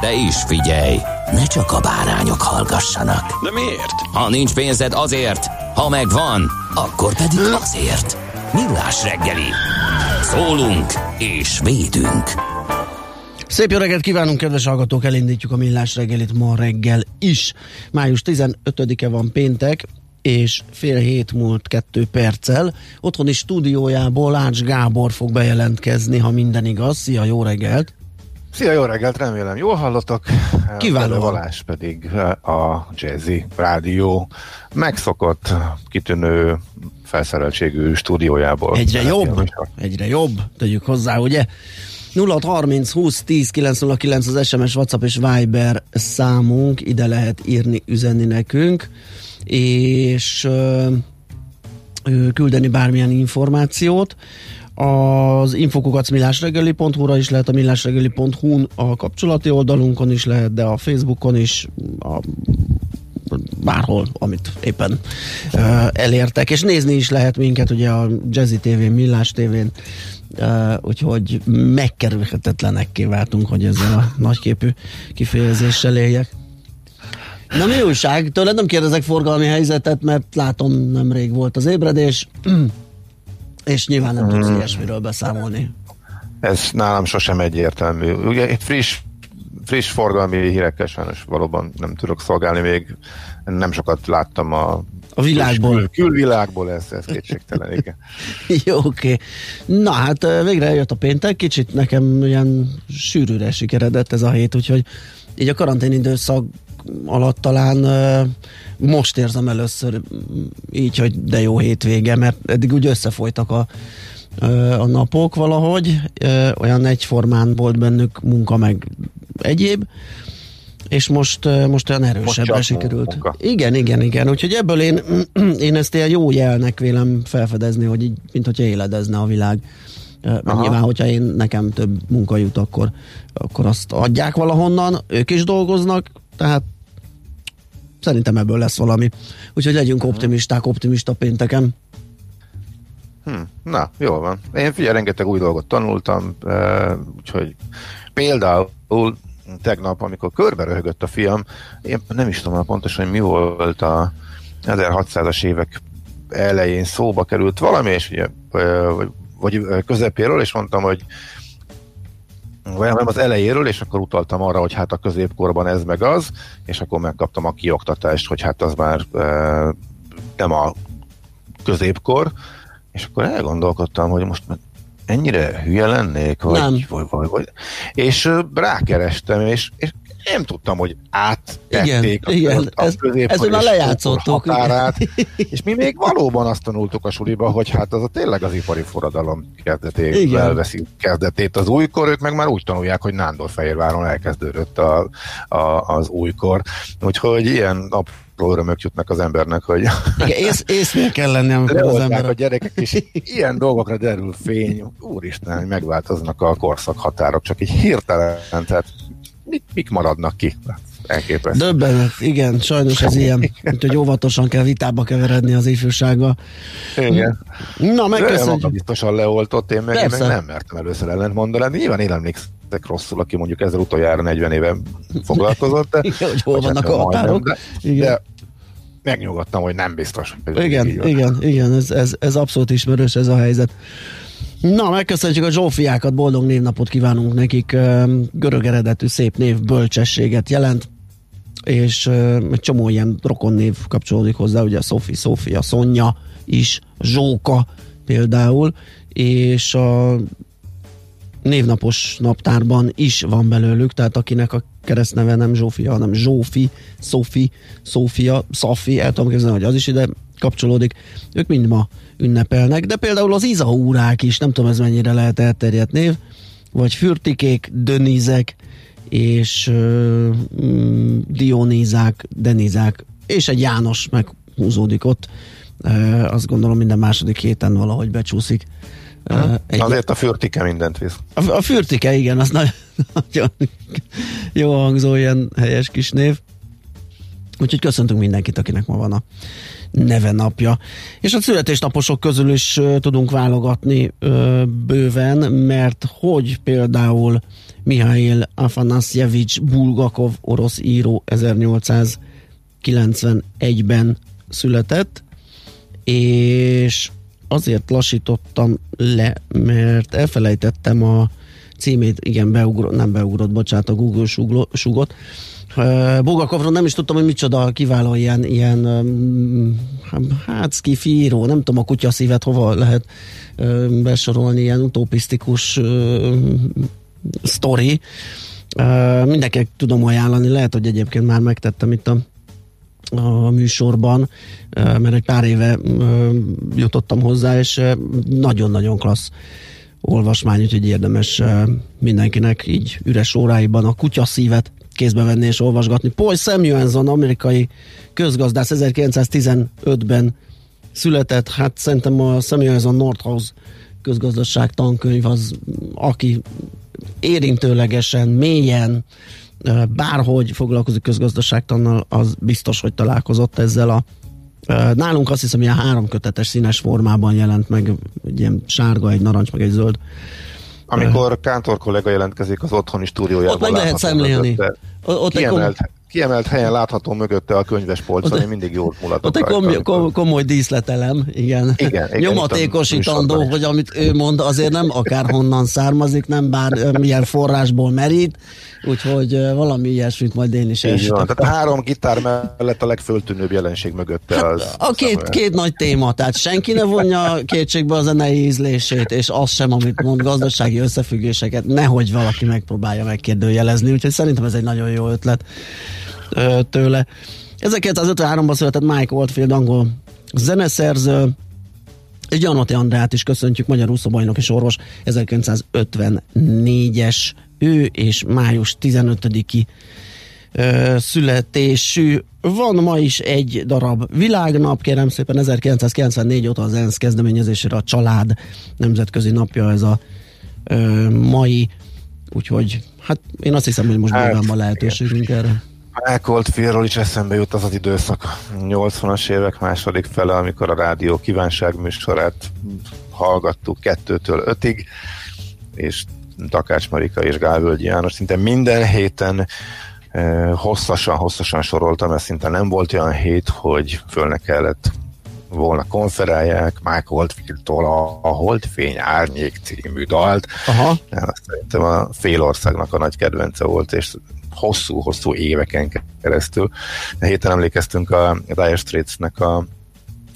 De is figyelj, ne csak a bárányok hallgassanak. De miért? Ha nincs pénzed azért, ha megvan, akkor pedig azért. Millás reggeli. Szólunk és védünk. Szép jó reggelt kívánunk, kedves hallgatók! Elindítjuk a millás reggelit ma reggel is. Május 15-e van péntek, és fél hét múlt kettő perccel. Otthoni stúdiójából Ács Gábor fog bejelentkezni, ha minden igaz. Szia, jó reggelt! Szia, jó reggelt, remélem jól hallottak. Kiválóan. Valás pedig a Jazzy Rádió megszokott, kitűnő felszereltségű stúdiójából. Egyre jobb, egyre jobb, tegyük hozzá, ugye? 0630 20 10 909 az SMS, WhatsApp és Viber számunk, ide lehet írni, üzenni nekünk, és ö, ö, küldeni bármilyen információt. Az infokukacmillásregeli.hu-ra is lehet, a millásregeli.hu-n a kapcsolati oldalunkon is lehet, de a Facebookon is, a bárhol, amit éppen uh, elértek, és nézni is lehet minket ugye a Jazzy TV, Millás TV-n, uh, úgyhogy megkerülhetetlenekké váltunk, hogy ezzel a nagyképű kifejezéssel éljek. Na mi újság? Tőled nem kérdezek forgalmi helyzetet, mert látom nemrég volt az ébredés, és nyilván nem tudsz ilyesmiről beszámolni. Ez nálam sosem egyértelmű. Ugye friss, friss forgalmi hírekkel sajnos valóban nem tudok szolgálni még. Nem sokat láttam a A világból. Kül, külvilágból, ez, ez kétségtelen, igen. Jó, oké. Okay. Na hát végre eljött a péntek, kicsit nekem ilyen sűrűre sikeredett ez a hét, úgyhogy így a karantén időszak alatt talán most érzem először mm, így, hogy de jó hétvége, mert eddig úgy összefolytak a, a napok valahogy, olyan egyformán volt bennük munka meg egyéb, és most, most olyan erősebben sikerült. munka. Igen, igen, igen. Úgyhogy ebből én, én ezt ilyen jó jelnek vélem felfedezni, hogy így, mint hogyha éledezne a világ. Mert Aha. nyilván, hogyha én nekem több munka jut, akkor, akkor azt adják valahonnan, ők is dolgoznak, tehát szerintem ebből lesz valami. Úgyhogy legyünk optimisták, optimista pénteken. Hm, na, jól van. Én figyelj, rengeteg új dolgot tanultam, eh, úgyhogy például tegnap, amikor körbe röhögött a fiam, én nem is tudom pontosan, hogy mi volt a 1600-as évek elején szóba került valami, és ugye, eh, vagy, vagy közepéről, és mondtam, hogy vagy nem az elejéről, és akkor utaltam arra, hogy hát a középkorban ez meg az, és akkor megkaptam a kioktatást, hogy hát az már e, nem a középkor, és akkor elgondolkodtam, hogy most ennyire hülye lennék, vagy, Nem. vagy, vagy, vagy. és rákerestem, és, és nem tudtam, hogy áttették a, igen, a ez- ezt már és lejátszottuk, határát, és mi még valóban azt tanultuk a suliba, hogy hát az a tényleg az ipari forradalom kezdetével Igen. veszi kezdetét az újkor, ők meg már úgy tanulják, hogy Nándorfehérváron elkezdődött a, a, az újkor. Úgyhogy ilyen apró örömök jutnak az embernek, hogy Igen, ész, észnél kell lenni, amikor az ember... a gyerekek, és ilyen dolgokra derül fény. Úristen, hogy megváltoznak a korszak határok, csak így hirtelen, tehát mik, mik maradnak ki? Hát, Elképesztő. Döbbenet, igen, sajnos ez ilyen. Úgyhogy óvatosan kell vitába keveredni az ifjúsággal. Igen. Na, megköszönjük. biztosan leoltott, én meg, én meg nem mertem először ellent mondani. De Nyilván én emlékszek rosszul, aki mondjuk ezzel utoljára 40 éve foglalkozott. De, Igen, hogy hol vagy vannak hát a határok. De, Igen. de megnyugodtam, hogy nem biztos. hogy Igen, igen, igen, ez, ez, ez abszolút ismerős ez a helyzet. Na, megköszönjük a Zsófiákat, boldog névnapot kívánunk nekik, görög eredetű szép név bölcsességet jelent, és egy csomó ilyen rokonnév kapcsolódik hozzá, ugye Sophie, Sofia, Sonja is, Zsóka például, és a névnapos naptárban is van belőlük, tehát akinek a keresztneve nem Zsófia, hanem Zsófi, Szofi, Szófia, Szafi, el tudom képzelni, hogy az is ide kapcsolódik. Ők mind ma ünnepelnek, de például az izaúrák is, nem tudom ez mennyire lehet elterjedt név, vagy fürtikék, dönizek, és uh, Dionizák, Denizák, és egy János meghúzódik ott. Uh, azt gondolom minden második héten valahogy becsúszik. Uh, egy Azért a fürtike mindent visz. A, a fürtike, igen, az nagyon, nagyon jó hangzó, ilyen helyes kis név. Úgyhogy köszöntünk mindenkit, akinek ma van a neve napja. És a születésnaposok közül is tudunk válogatni uh, bőven, mert hogy például Mihail Afanasjevics Bulgakov, orosz író 1891-ben született, és azért lassítottam le, mert elfelejtettem a címét, igen, beugrott, nem beugrott, bocsánat, a Google sugot. Bulgakovról nem is tudtam, hogy micsoda kiváló ilyen, ilyen hát skifíró, nem tudom a kutya szívet hova lehet besorolni, ilyen utopisztikus sztori. Mindenkinek tudom ajánlani, lehet, hogy egyébként már megtettem itt a, a műsorban, mert egy pár éve jutottam hozzá, és nagyon-nagyon klassz olvasmány, úgyhogy érdemes mindenkinek így üres óráiban a kutya szívet kézbe venni és olvasgatni. Paul Samuelson, amerikai közgazdász 1915-ben született, hát szerintem a Samuelson Nordhaus közgazdaság tankönyv az, aki érintőlegesen, mélyen, bárhogy foglalkozik közgazdaságtannal, az biztos, hogy találkozott ezzel a Nálunk azt hiszem, ilyen három kötetes színes formában jelent meg, egy ilyen sárga, egy narancs, meg egy zöld. Amikor Kántor kollega jelentkezik az otthoni stúdiójában. Ott meg lehet szemlélni. Ott kiemelt, kiemelt helyen látható mögötte a könyves polcon, én mindig jól mulatok. Ott egy komoly, komoly, komoly díszletelem, igen. igen, igen Nyomatékosítandó, hogy amit ő mond, azért nem akárhonnan származik, nem bár milyen forrásból merít, úgyhogy valami ilyesmit majd én is elsütök. Tehát a három gitár mellett a legföltűnőbb jelenség mögötte hát, az. A két, két nagy téma, tehát senki ne vonja kétségbe a zenei ízlését, és az sem, amit mond, gazdasági összefüggéseket, nehogy valaki megpróbálja megkérdőjelezni, úgyhogy szerintem ez egy nagyon jó ötlet tőle. 1953-ban született Mike Oldfield, angol zeneszerző, és Gyanoti Andrát is köszöntjük, magyar úszóbajnok és orvos, 1954-es ő, és május 15-i születésű. Van ma is egy darab világnap, kérem szépen, 1994 óta az ENSZ kezdeményezésére a család nemzetközi napja ez a ö, mai, úgyhogy hát én azt hiszem, hogy most hát, bőven van lehetőségünk erre. Elkolt félről is eszembe jut az az időszak, 80-as évek második fele, amikor a rádió kívánság műsorát hallgattuk kettőtől ötig, és Takács Marika és Gálvölgyi János szinte minden héten hosszasan-hosszasan eh, soroltam, mert szinte nem volt olyan hét, hogy fölne kellett volna konferálják Mike Oldfield-tól a, a Holdfény Árnyék című dalt. Aha. Szerintem a fél országnak a nagy kedvence volt, és hosszú-hosszú éveken keresztül. Héten emlékeztünk a Dire Straits-nek a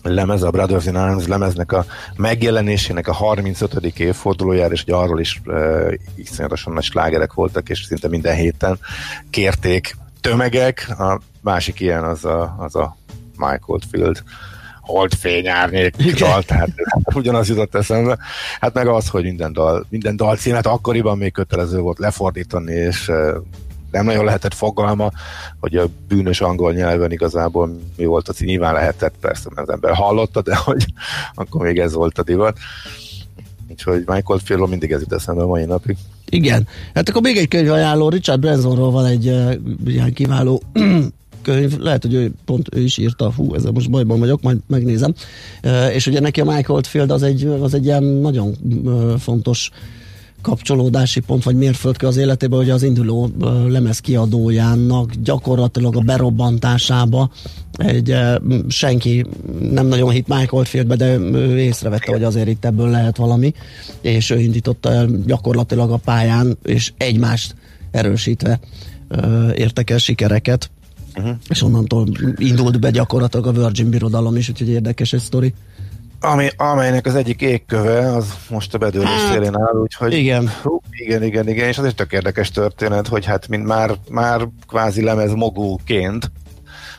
lemez, a Brothers in Arms lemeznek a megjelenésének a 35. évfordulójára, és hogy arról is uh, iszonyatosan nagy slágerek voltak, és szinte minden héten kérték tömegek. A másik ilyen az a, az a Michael Field holdfény árnyék dal, tehát ugyanaz jutott eszembe. Hát meg az, hogy minden dal, minden dal címet akkoriban még kötelező volt lefordítani, és nem nagyon lehetett fogalma, hogy a bűnös angol nyelven igazából mi volt az, nyilván lehetett, persze az ember hallotta, de hogy akkor még ez volt a divat. Úgyhogy Michael Fiello mindig ez jut eszembe a mai napig. Igen. Hát akkor még egy könyv ajánló, Richard Bransonról van egy uh, ilyen kiváló könyv, lehet, hogy ő, pont ő is írta, fú, ezzel most bajban vagyok, majd megnézem. És ugye neki a Michael Field az egy, az egy ilyen nagyon fontos kapcsolódási pont, vagy mérföldkő az életében, hogy az induló lemez kiadójának gyakorlatilag a berobbantásába egy senki nem nagyon hit Michael Fieldbe, de ő észrevette, hogy azért itt ebből lehet valami, és ő indította el gyakorlatilag a pályán, és egymást erősítve értek el sikereket uh-huh. és onnantól indult be gyakorlatilag a Virgin birodalom is, úgyhogy érdekes egy sztori. Ami, amelynek az egyik égköve, az most a bedőlés hát, szélén áll, úgyhogy... Igen. Hú, igen, igen, igen, és az egy tök érdekes történet, hogy hát mint már, már kvázi lemez mogulként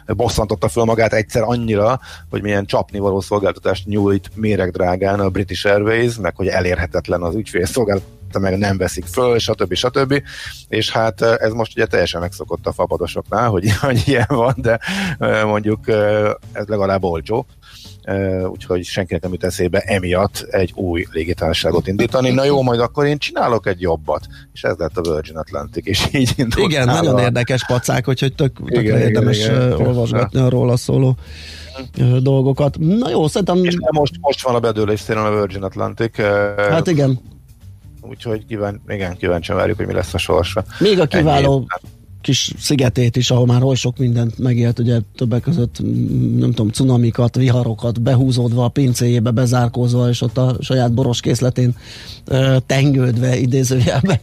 bosszantotta föl magát egyszer annyira, hogy milyen csapnivaló szolgáltatást nyújt méregdrágán a British Airways, meg hogy elérhetetlen az ügyfélszolgálat meg nem veszik föl, stb. stb. És hát ez most ugye teljesen megszokott a fapadosoknál, hogy, hogy ilyen van, de mondjuk ez legalább olcsó úgyhogy senkinek nem jut eszébe emiatt egy új légitársaságot indítani. Na jó, majd akkor én csinálok egy jobbat, és ez lett a Virgin Atlantic, és így indult. Igen, nála. nagyon érdekes pacák, úgyhogy tök, tök igen, érdemes igen, igen. olvasgatni a róla szóló dolgokat. Na jó, szerintem... És most, most van a bedőlés szélen a Virgin Atlantic. Hát igen. Úgyhogy kíván, igen, kíváncsian várjuk, hogy mi lesz a sorsa. Még a kiváló kis szigetét is, ahol már oly sok mindent megélt, ugye többek között, nem tudom, cunamikat, viharokat behúzódva a pincéjébe, bezárkózva, és ott a saját boros készletén tengődve idézőjelben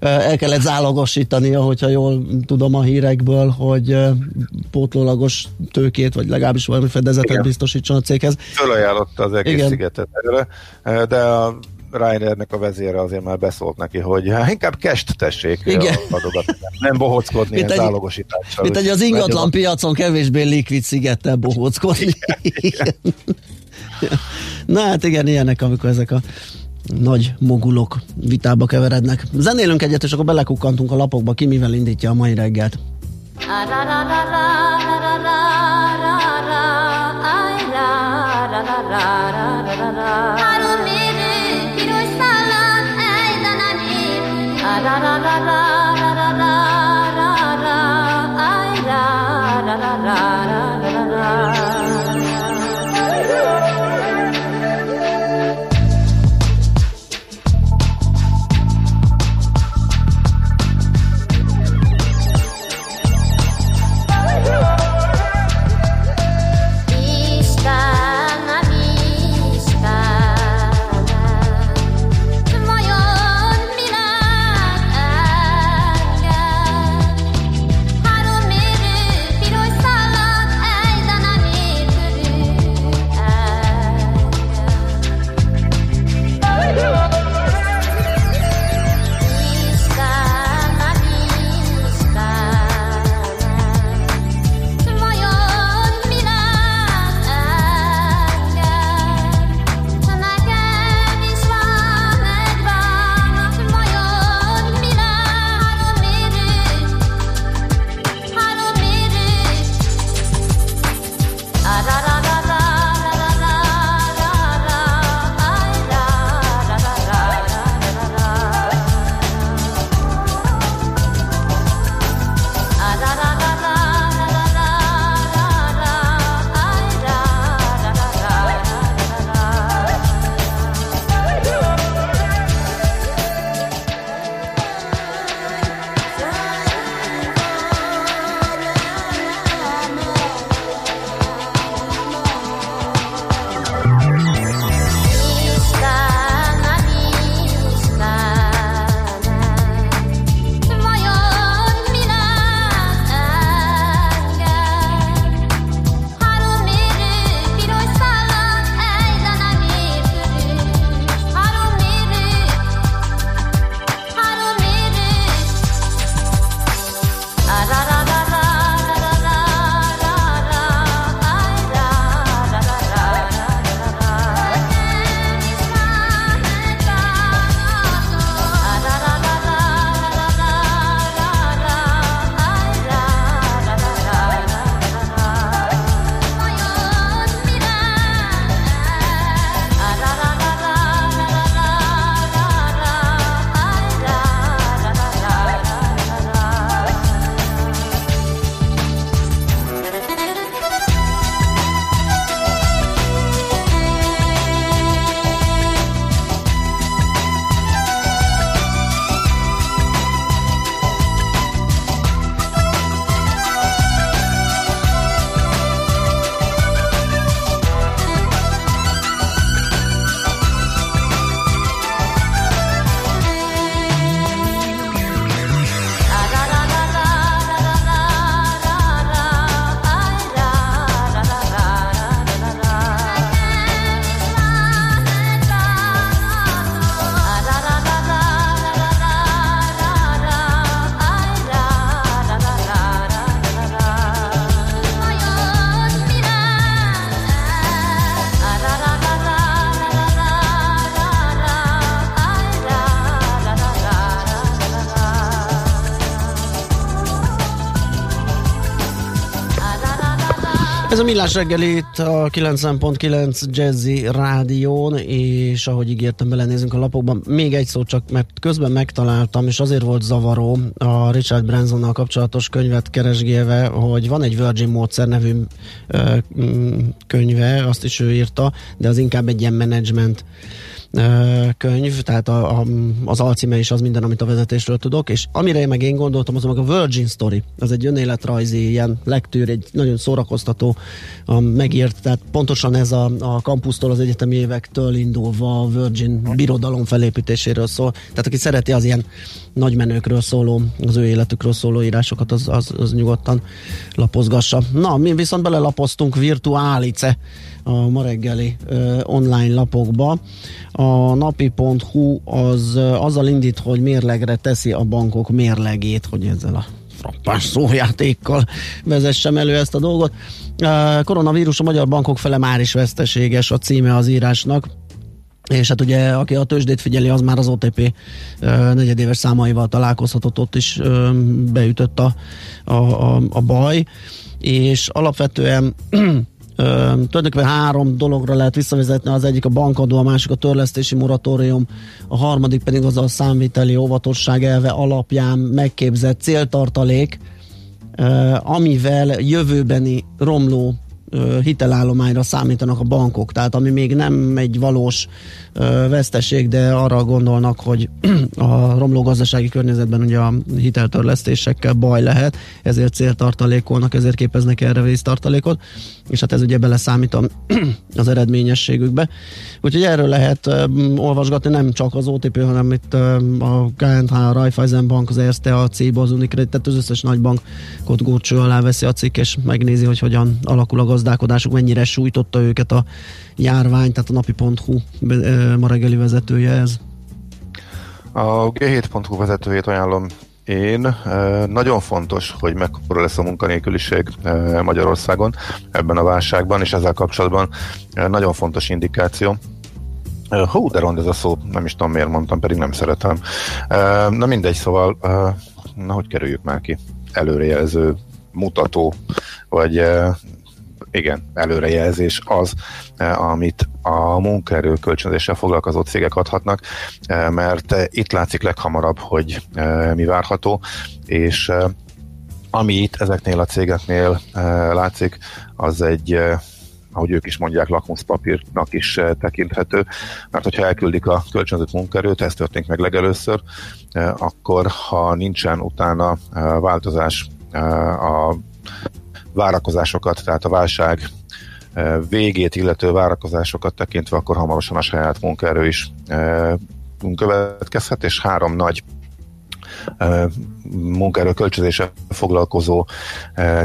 el kellett zálogosítani, hogyha jól tudom a hírekből, hogy pótlólagos tőkét, vagy legalábbis valami fedezetet Igen. biztosítson a céghez. Fölajánlotta az egész Igen. szigetet erre, de a Ryanairnek a vezére azért már beszólt neki, hogy hát inkább kest tessék Igen. adogatni, nem bohockodni mint ilyen zálogosítással. Mint egy az ingatlan a... piacon kevésbé likvid szigettel bohockodni. Igen, Na hát igen, ilyenek, amikor ezek a nagy mogulok vitába keverednek. Zenélünk egyet, és akkor belekukkantunk a lapokba, ki mivel indítja a mai reggelt. ra Millás reggel a 90.9 Jazzy Rádión, és ahogy ígértem, belenézünk a lapokban. Még egy szó csak, mert közben megtaláltam, és azért volt zavaró a Richard Bransonnal kapcsolatos könyvet keresgélve, hogy van egy Virgin Módszer nevű ö, könyve, azt is ő írta, de az inkább egy ilyen management könyv, tehát a, a, az alcíme is az minden, amit a vezetésről tudok, és amire én meg én gondoltam, az meg a Virgin Story, az egy önéletrajzi ilyen lektűr, egy nagyon szórakoztató a megírt, tehát pontosan ez a, a kampusztól, az egyetemi évektől indulva a Virgin birodalom felépítéséről szól, tehát aki szereti az ilyen nagymenőkről szóló, az ő életükről szóló írásokat, az, az, az nyugodtan lapozgassa. Na, mi viszont belelapoztunk virtuálice a ma reggeli uh, online lapokba. A napi.hu az uh, azzal indít, hogy mérlegre teszi a bankok mérlegét, hogy ezzel a frappás szójátékkal vezessem elő ezt a dolgot. Uh, koronavírus a magyar bankok fele már is veszteséges a címe az írásnak. És hát ugye, aki a tőzsdét figyeli, az már az OTP uh, negyedéves számaival találkozhatott, ott is uh, beütött a, a, a, a baj, és alapvetően tulajdonképpen három dologra lehet visszavezetni, az egyik a bankadó, a másik a törlesztési moratórium, a harmadik pedig az a számviteli óvatosság elve alapján megképzett céltartalék, amivel jövőbeni romló hitelállományra számítanak a bankok, tehát ami még nem egy valós veszteség, de arra gondolnak, hogy a romló gazdasági környezetben ugye a hiteltörlesztésekkel baj lehet, ezért céltartalékolnak, ezért képeznek erre vésztartalékot, és hát ez ugye beleszámít az eredményességükbe. Úgyhogy erről lehet um, olvasgatni nem csak az OTP, hanem itt um, a KNH, a Raiffeisen Bank, az Erste, a CIBA, az Unicredit, tehát az összes nagy bankot górcső alá veszi a cikk, és megnézi, hogy hogyan alakul a gazdálkodásuk, mennyire sújtotta őket a járvány, tehát a napi.hu ma reggeli vezetője ez. A G7.hu vezetőjét ajánlom én. Nagyon fontos, hogy mekkora lesz a munkanélküliség Magyarországon ebben a válságban, és ezzel kapcsolatban nagyon fontos indikáció. Hú, de rond ez a szó, nem is tudom miért mondtam, pedig nem szeretem. Na mindegy, szóval, na hogy kerüljük már ki? Előrejelző mutató, vagy igen, előrejelzés az, eh, amit a munkaerő kölcsönzéssel foglalkozó cégek adhatnak, eh, mert eh, itt látszik leghamarabb, hogy mi várható, és ami itt ezeknél a cégeknél látszik, az egy ahogy ők is mondják, lakmuszpapírnak is tekinthető, mert hogyha elküldik a kölcsönzött munkaerőt, ez történik meg legelőször, akkor ha nincsen utána változás a várakozásokat, tehát a válság eh, végét illető várakozásokat tekintve, akkor hamarosan a saját munkaerő is eh, következhet, és három nagy eh, munkaerő kölcsözése foglalkozó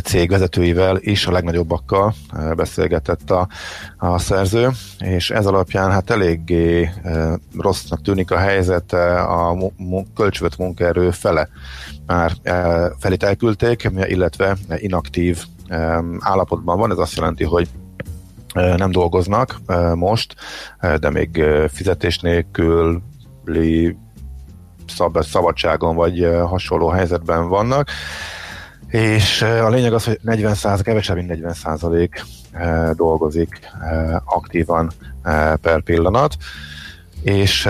cég vezetőivel is a legnagyobbakkal beszélgetett a, a szerző, és ez alapján hát eléggé rossznak tűnik a helyzet, a kölcsövött munkaerő fele már felét elküldték, illetve inaktív állapotban van, ez azt jelenti, hogy nem dolgoznak most, de még fizetés nélkül szabadságon vagy hasonló helyzetben vannak. És a lényeg az, hogy 40 kevesebb, mint 40 százalék dolgozik aktívan per pillanat, és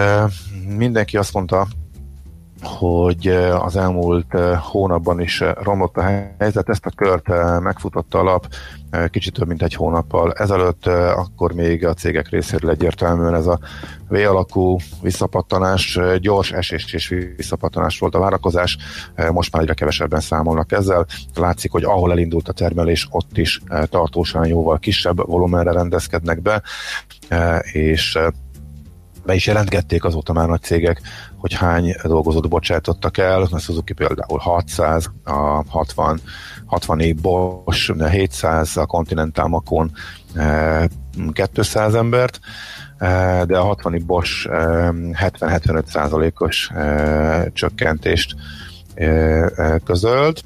mindenki azt mondta, hogy az elmúlt hónapban is romlott a helyzet. Ezt a kört megfutotta a lap kicsit több mint egy hónappal ezelőtt, akkor még a cégek részéről egyértelműen ez a V-alakú visszapattanás, gyors esés és visszapattanás volt a várakozás, most már egyre kevesebben számolnak ezzel. Látszik, hogy ahol elindult a termelés, ott is tartósan jóval kisebb volumenre rendezkednek be, és be is jelentgették azóta már nagy cégek, hogy hány dolgozót bocsátottak el. A Suzuki például 600, a 60, 64 Bosch, 700, a Continental Macon 200 embert, e, de a 60 Bosch 70-75 e, százalékos csökkentést közölt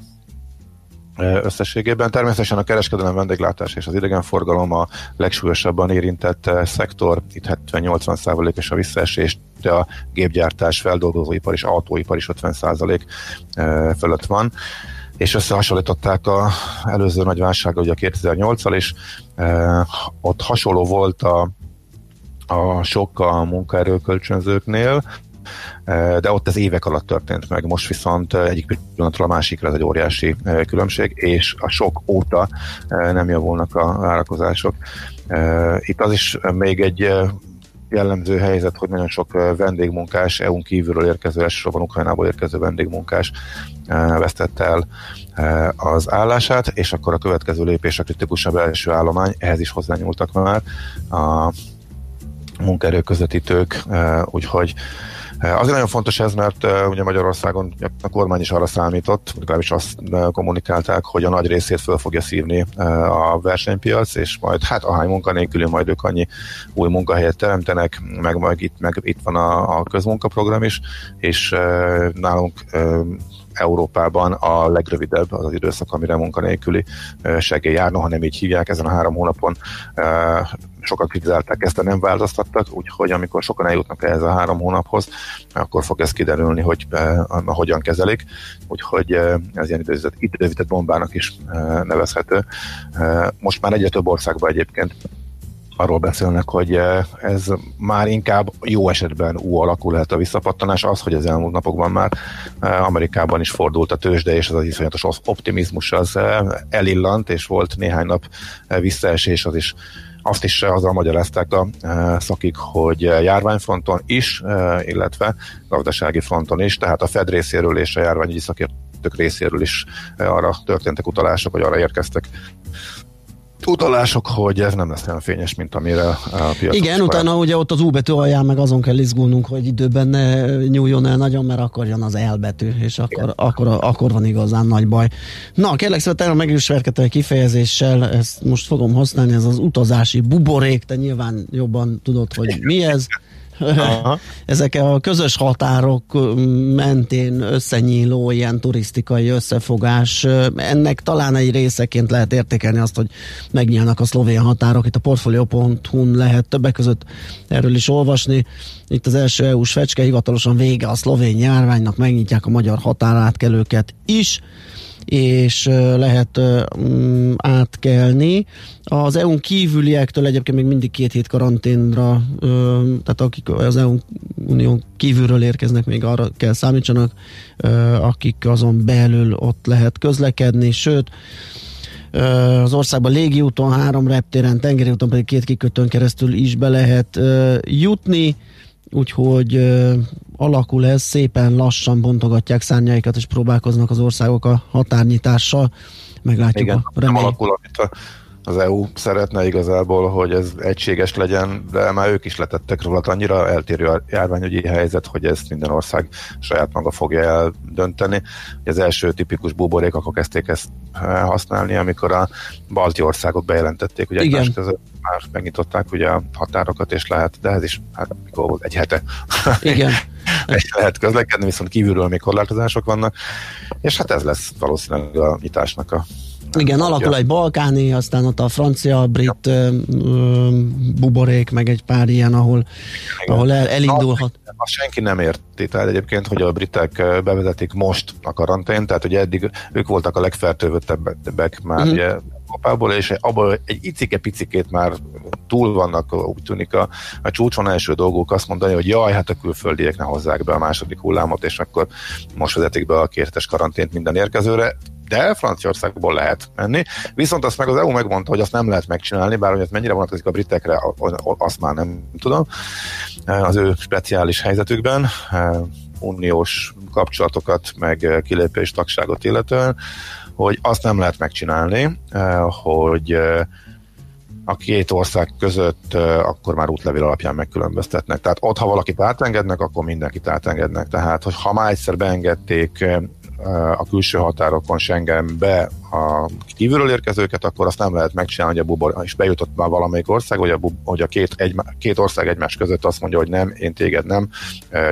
összességében. Természetesen a kereskedelem, vendéglátás és az idegenforgalom a legsúlyosabban érintett szektor, itt 70-80%-os a visszaesés, de a gépgyártás, feldolgozóipar és autóipar is 50% fölött van. és összehasonlították a előző nagy válsággal, ugye a 2008-al, és ott hasonló volt a, a sok a munkaerőkölcsönzőknél, de ott ez évek alatt történt meg, most viszont egyik pillanatról a másikra ez egy óriási különbség, és a sok óta nem javulnak a várakozások. Itt az is még egy jellemző helyzet, hogy nagyon sok vendégmunkás, EU-n kívülről érkező, elsősorban Ukrajnából érkező vendégmunkás vesztette el az állását, és akkor a következő lépés a kritikusabb első állomány, ehhez is hozzányúltak már a munkaerő közvetítők, úgyhogy Azért nagyon fontos ez, mert ugye Magyarországon a kormány is arra számított, legalábbis azt kommunikálták, hogy a nagy részét föl fogja szívni a versenypiac, és majd hát ahány munkanélküli, majd ők annyi új munkahelyet teremtenek, meg, meg, itt, meg itt van a, a közmunkaprogram is, és nálunk Európában a legrövidebb az időszak, amire munkanélküli segély jár, noha nem így hívják, ezen a három hónapon sokat kritizálták ezt, de nem változtattak, úgyhogy amikor sokan eljutnak ehhez a három hónaphoz, akkor fog ez kiderülni, hogy hogyan kezelik, úgyhogy eh, ez ilyen időzített, időzített bombának is nevezhető. Most már egyre több országban egyébként arról beszélnek, hogy eh, ez már inkább jó esetben ú alakul lehet a visszapattanás, az, hogy az elmúlt napokban már eh, Amerikában is fordult a tőzsde, és az az iszonyatos optimizmus az eh, elillant, és volt néhány nap visszaesés, az is azt is azzal magyarázták a szakik, hogy járványfronton is, illetve gazdasági fronton is, tehát a Fed részéről és a járványügyi szakértők részéről is arra történtek utalások, vagy arra érkeztek utalások, hogy ez nem lesz olyan fényes, mint amire a piac. Igen, utána ugye ott az U betű alján meg azon kell izgulnunk, hogy időben ne nyúljon el nagyon, mert akkor jön az L betű, és akkor, akkor, akkor van igazán nagy baj. Na, kérlek szépen, megismerkedtem egy kifejezéssel, ezt most fogom használni, ez az utazási buborék, te nyilván jobban tudod, hogy mi ez. Ezek a közös határok mentén összenyíló ilyen turisztikai összefogás, ennek talán egy részeként lehet értékelni azt, hogy megnyílnak a szlovén határok. Itt a portfolio.hu-n lehet többek között erről is olvasni. Itt az első EU-s fecske, hivatalosan vége a szlovén járványnak, megnyitják a magyar határátkelőket is és lehet um, átkelni. Az EU-n kívüliektől egyébként még mindig két hét karanténra, tehát akik az EU unión kívülről érkeznek, még arra kell számítsanak, akik azon belül ott lehet közlekedni, sőt, az országban légiúton, három reptéren, tengeri úton pedig két kikötőn keresztül is be lehet jutni úgyhogy alakul ez, szépen lassan bontogatják szárnyaikat, és próbálkoznak az országok a határnyitással. Meglátjuk Igen, a remény. alakul, amit a, az EU szeretne igazából, hogy ez egységes legyen, de már ők is letettek róla, annyira eltérő a járványügyi helyzet, hogy ezt minden ország saját maga fogja eldönteni. Az első tipikus buborékok kezdték ezt használni, amikor a balti országok bejelentették, hogy egymás között már megnyitották ugye a határokat, és lehet, de ez is hát, mikor volt, egy hete. Igen. lehet közlekedni, viszont kívülről még korlátozások vannak, és hát ez lesz valószínűleg a nyitásnak a igen, alakul egy balkáni, aztán ott a francia, brit ja. buborék, meg egy pár ilyen, ahol, Igen. ahol el, elindulhat. Na, azt senki nem érti, tehát egyébként, hogy a britek bevezetik most a karantén, tehát ugye eddig ők voltak a legfertőzöttebbek már uh-huh. ugye Európából, és abból egy icike-picikét már túl vannak, úgy tűnik a, a csúcson első dolgok azt mondani, hogy jaj, hát a külföldiek ne hozzák be a második hullámot, és akkor most vezetik be a kértes karantént minden érkezőre de Franciaországból lehet menni. Viszont azt meg az EU megmondta, hogy azt nem lehet megcsinálni, bár hogy ez mennyire vonatkozik a britekre, azt már nem tudom. Az ő speciális helyzetükben, uniós kapcsolatokat, meg kilépés tagságot illetően, hogy azt nem lehet megcsinálni, hogy a két ország között akkor már útlevél alapján megkülönböztetnek. Tehát ott, ha valakit átengednek, akkor mindenkit átengednek. Tehát, hogy ha már egyszer beengedték a külső határokon Schengenbe a kívülről érkezőket, akkor azt nem lehet megcsinálni, hogy a bubor is bejutott már valamelyik ország, hogy a, bub, hogy a két, egy, két ország egymás között azt mondja, hogy nem, én téged nem,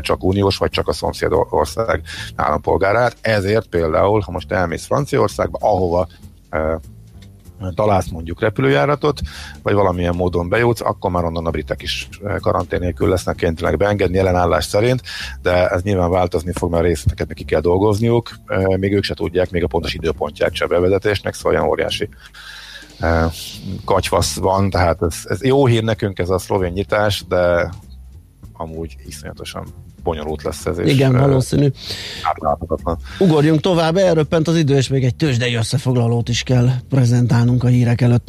csak uniós, vagy csak a szomszéd ország állampolgárát. Ezért például, ha most elmész Franciaországba, ahova találsz mondjuk repülőjáratot, vagy valamilyen módon bejutsz, akkor már onnan a britek is karantén nélkül lesznek kénytelenek beengedni ellenállás szerint, de ez nyilván változni fog, mert részleteket neki kell dolgozniuk, még ők se tudják még a pontos időpontját se bevezetésnek, szóval olyan óriási kacsvasz van, tehát ez, ez jó hír nekünk ez a szlovén nyitás, de amúgy iszonyatosan bonyolult lesz ez. Igen, és, valószínű. Átláthatatlan. Ugorjunk tovább, elröppent az idő, és még egy tőzsdei összefoglalót is kell prezentálnunk a hírek előtt.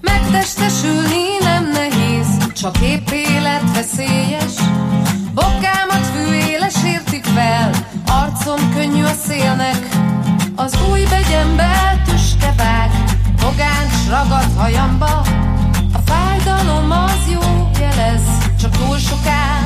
Megtestesülni nem nehéz, csak épp ragad hajamba. A fájdalom az jó jelez, csak túl soká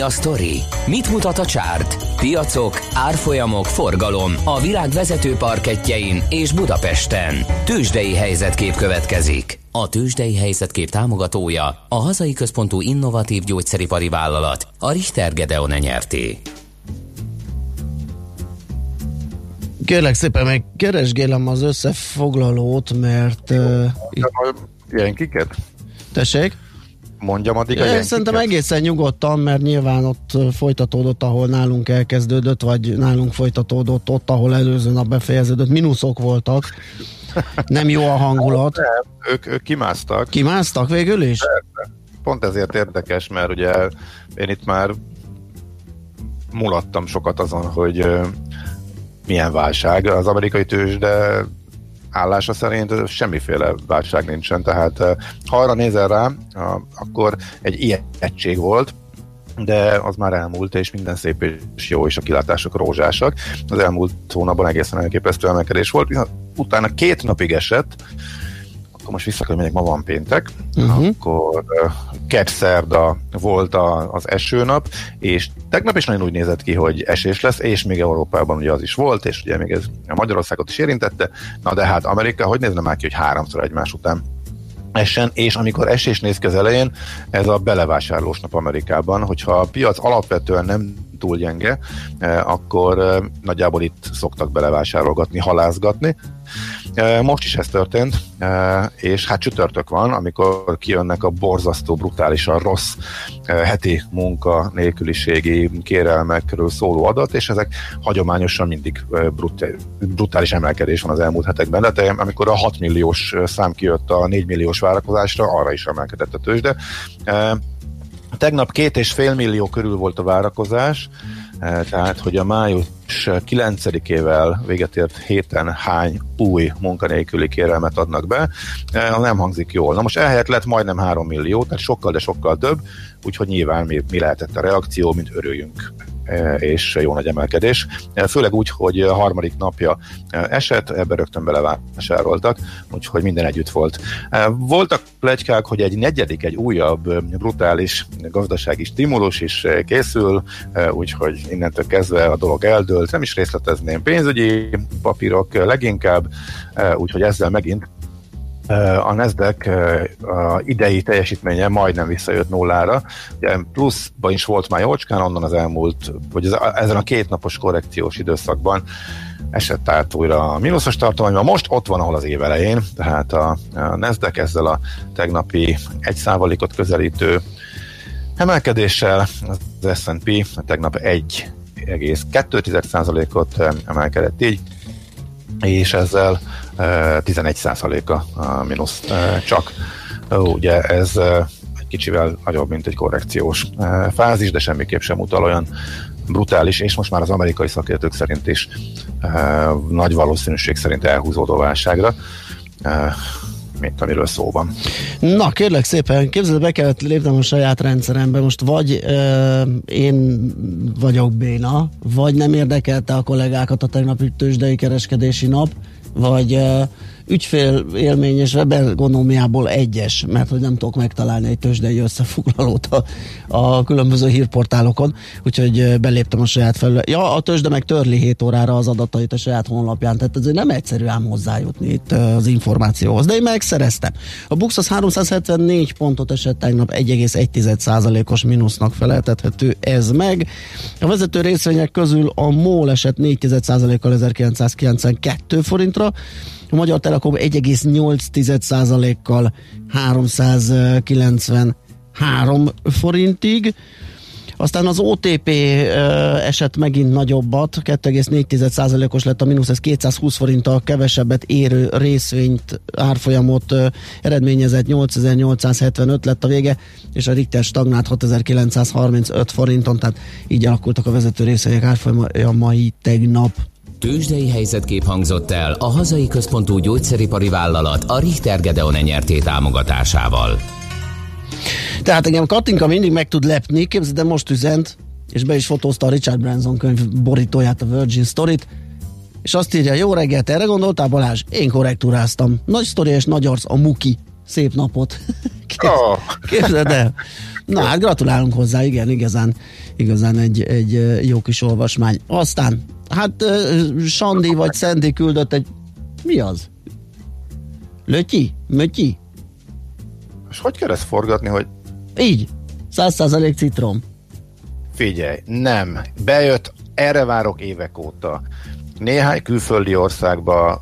a sztori? Mit mutat a csárt? Piacok, árfolyamok, forgalom a világ vezető parketjein és Budapesten. Tősdei helyzetkép következik. A Tősdei helyzetkép támogatója a hazai központú innovatív gyógyszeripari vállalat, a Richter Gedeon nyerté. Kérlek szépen, meg keresgélem az összefoglalót, mert... Uh, Ilyen kiket? Tessék? Mondjam addig a Én Szerintem egészen nyugodtan, mert nyilván ott folytatódott, ahol nálunk elkezdődött, vagy nálunk folytatódott ott, ahol előző nap befejeződött. Minuszok voltak. Nem jó a hangulat. Nem, ők, ők kimásztak. Kimásztak végül is? Persze. Pont ezért érdekes, mert ugye én itt már mulattam sokat azon, hogy milyen válság az amerikai tőzs, de állása szerint semmiféle válság nincsen, tehát ha arra nézel rá, akkor egy ilyen egység volt, de az már elmúlt, és minden szép és jó, és a kilátások rózsásak. Az elmúlt hónapban egészen elképesztő emelkedés volt. Utána két napig esett, akkor most vissza kell megyek, ma van péntek, uh-huh. akkor uh, kett szerda volt a, az esőnap, és tegnap is nagyon úgy nézett ki, hogy esés lesz, és még Európában ugye az is volt, és ugye még ez a Magyarországot is érintette, na de hát Amerika, hogy nézne már ki, hogy háromszor egymás után essen, és amikor esés néz ki az elején, ez a belevásárlós nap Amerikában, hogyha a piac alapvetően nem túl gyenge, akkor nagyjából itt szoktak belevásárolgatni, halázgatni, most is ez történt, és hát csütörtök van, amikor kijönnek a borzasztó, brutálisan rossz heti munka nélküliségi kérelmekről szóló adat, és ezek hagyományosan mindig brutális emelkedés van az elmúlt hetekben. De amikor a 6 milliós szám kijött a 4 milliós várakozásra, arra is emelkedett a tőzsde. Tegnap két és fél millió körül volt a várakozás, Eh, tehát hogy a május 9-ével véget ért héten hány új munkanélküli kérelmet adnak be, eh, nem hangzik jól. Na most ehelyett lett majdnem 3 millió, tehát sokkal, de sokkal több, úgyhogy nyilván mi, mi lehetett a reakció, mint örüljünk és jó nagy emelkedés. E, főleg úgy, hogy a harmadik napja e, esett, ebbe rögtön belevásároltak, úgyhogy minden együtt volt. Voltak plegykák, hogy egy negyedik, egy újabb brutális gazdasági stimulus is készül, úgyhogy innentől kezdve a dolog eldőlt, nem is részletezném pénzügyi papírok leginkább, úgyhogy ezzel megint a Nasdaq idei teljesítménye majdnem visszajött nullára. Ugye pluszban is volt már jócskán, onnan az elmúlt, vagy ezen a kétnapos korrekciós időszakban esett át újra a mínuszos tartományban. Most ott van, ahol az év elején, tehát a, Nasdaq ezzel a tegnapi egy százalékot közelítő emelkedéssel, az S&P tegnap 1,2%-ot emelkedett így, és ezzel 11%-a a mínusz csak. Ugye ez egy kicsivel nagyobb, mint egy korrekciós fázis, de semmiképp sem utal olyan brutális, és most már az amerikai szakértők szerint is nagy valószínűség szerint elhúzódó válságra mint amiről szó van. Na, kérlek szépen, képzeld, be kellett lépnem a saját rendszerembe, most vagy ö, én vagyok béna, vagy nem érdekelte a kollégákat a tegnapi tőzsdei kereskedési nap, vagy uh, ügyfél élményes webergonómiából egyes, mert hogy nem tudok megtalálni egy tőzsdei összefoglalót a, a különböző hírportálokon, úgyhogy beléptem a saját felület. Ja, a tőzsde meg törli 7 órára az adatait a saját honlapján, tehát ez nem egyszerű ám hozzájutni itt az információhoz, de én megszereztem. A Bux az 374 pontot esett tegnap 1,1%-os mínusznak feleltethető ez meg. A vezető részvények közül a MOL esett 4,1%-kal 1992 forintra, a Magyar Telekom 1,8%-kal 393 forintig, aztán az OTP eset megint nagyobbat, 2,4%-os lett a mínusz, ez 220 forinttal kevesebbet érő részvényt, árfolyamot eredményezett, 8875 lett a vége, és a Richter stagnált 6935 forinton, tehát így alakultak a vezető részvények árfolyamai tegnap. Tőzsdei helyzetkép hangzott el a hazai központú gyógyszeripari vállalat a Richter Gedeon nyerté támogatásával. Tehát engem Katinka mindig meg tud lepni, képzeld, de most üzent, és be is fotózta a Richard Branson könyv borítóját, a Virgin Story-t, és azt írja, jó reggelt, erre gondoltál Balázs? Én korrektúráztam. Nagy sztori és nagy arc a Muki. Szép napot. Oh. Képzeld el. Na hát gratulálunk hozzá, igen, igazán, igazán egy, egy jó kis olvasmány. Aztán Hát Sandi vagy Szendi küldött egy... Mi az? Lötyi? Mötyi? És hogy kell ezt forgatni, hogy... Így. Száz százalék citrom. Figyelj, nem. Bejött, erre várok évek óta. Néhány külföldi országba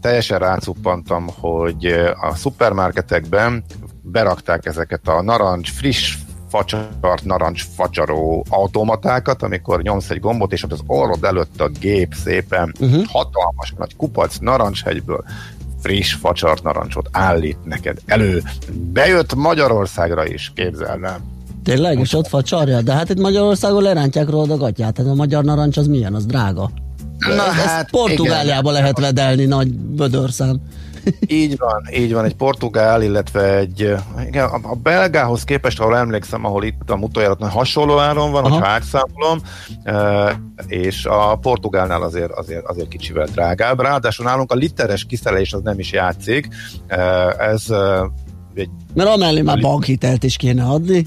teljesen rácuppantam, hogy a szupermarketekben berakták ezeket a narancs, friss facsart, narancs facsaró automatákat, amikor nyomsz egy gombot, és ott az orrod előtt a gép szépen uh-huh. hatalmas nagy kupac narancshegyből friss facsart narancsot állít neked elő. Bejött Magyarországra is, képzeld el. Tényleg, és ott facsarja? De hát itt Magyarországon lerántják róla a gatyát, hát a magyar narancs az milyen, az drága. Na, Ezt hát, Portugáliába igen. lehet vedelni nagy bödörszám. Így van, így van, egy portugál, illetve egy, igen, a, a belgához képest, ahol emlékszem, ahol itt a utoljára hasonló áron van, Aha. hogyha átszámolom, e, és a portugálnál azért, azért, azért kicsivel drágább. Ráadásul nálunk a literes kiszelés az nem is játszik. E, ez e, egy... Mert amellé már bankhitelt is kéne adni.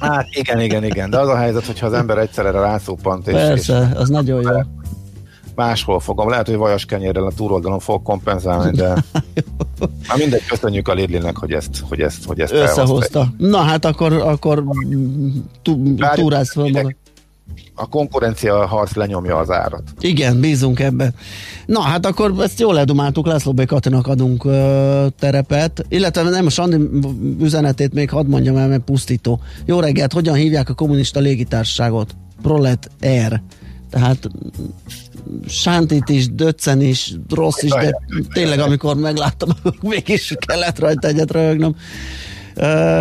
Hát igen, igen, igen, de az a helyzet, hogyha az ember egyszerre rászópant. És, Persze, és az nagyon jó. Máshol fogom, lehet, hogy vajas kenyérrel a túroldalon fog kompenzálni, de már mindegy, köszönjük a Lidlinek, hogy ezt, hogy ezt, hogy ezt Összehozta. Na hát akkor, akkor túrász magad a konkurencia harc lenyomja az árat. Igen, bízunk ebben. Na, hát akkor ezt jól ledumáltuk, László B. Katinak adunk ö, terepet, illetve nem a Sandi üzenetét még hadd mondjam el, mert pusztító. Jó reggelt, hogyan hívják a kommunista légitársaságot? Prolet Air. Tehát Sántit is, Döccen is, rossz is, de tényleg amikor megláttam, mégis kellett rajta egyet röhögnöm.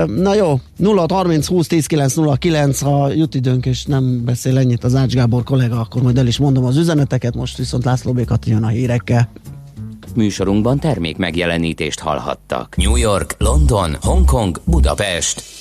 Na jó, 0 30 20 10 9 0 9, ha jut időnk és nem beszél ennyit az Ács Gábor kollega, akkor majd el is mondom az üzeneteket, most viszont László Békat jön a hírekkel. Műsorunkban termék megjelenítést hallhattak. New York, London, Hongkong, Budapest.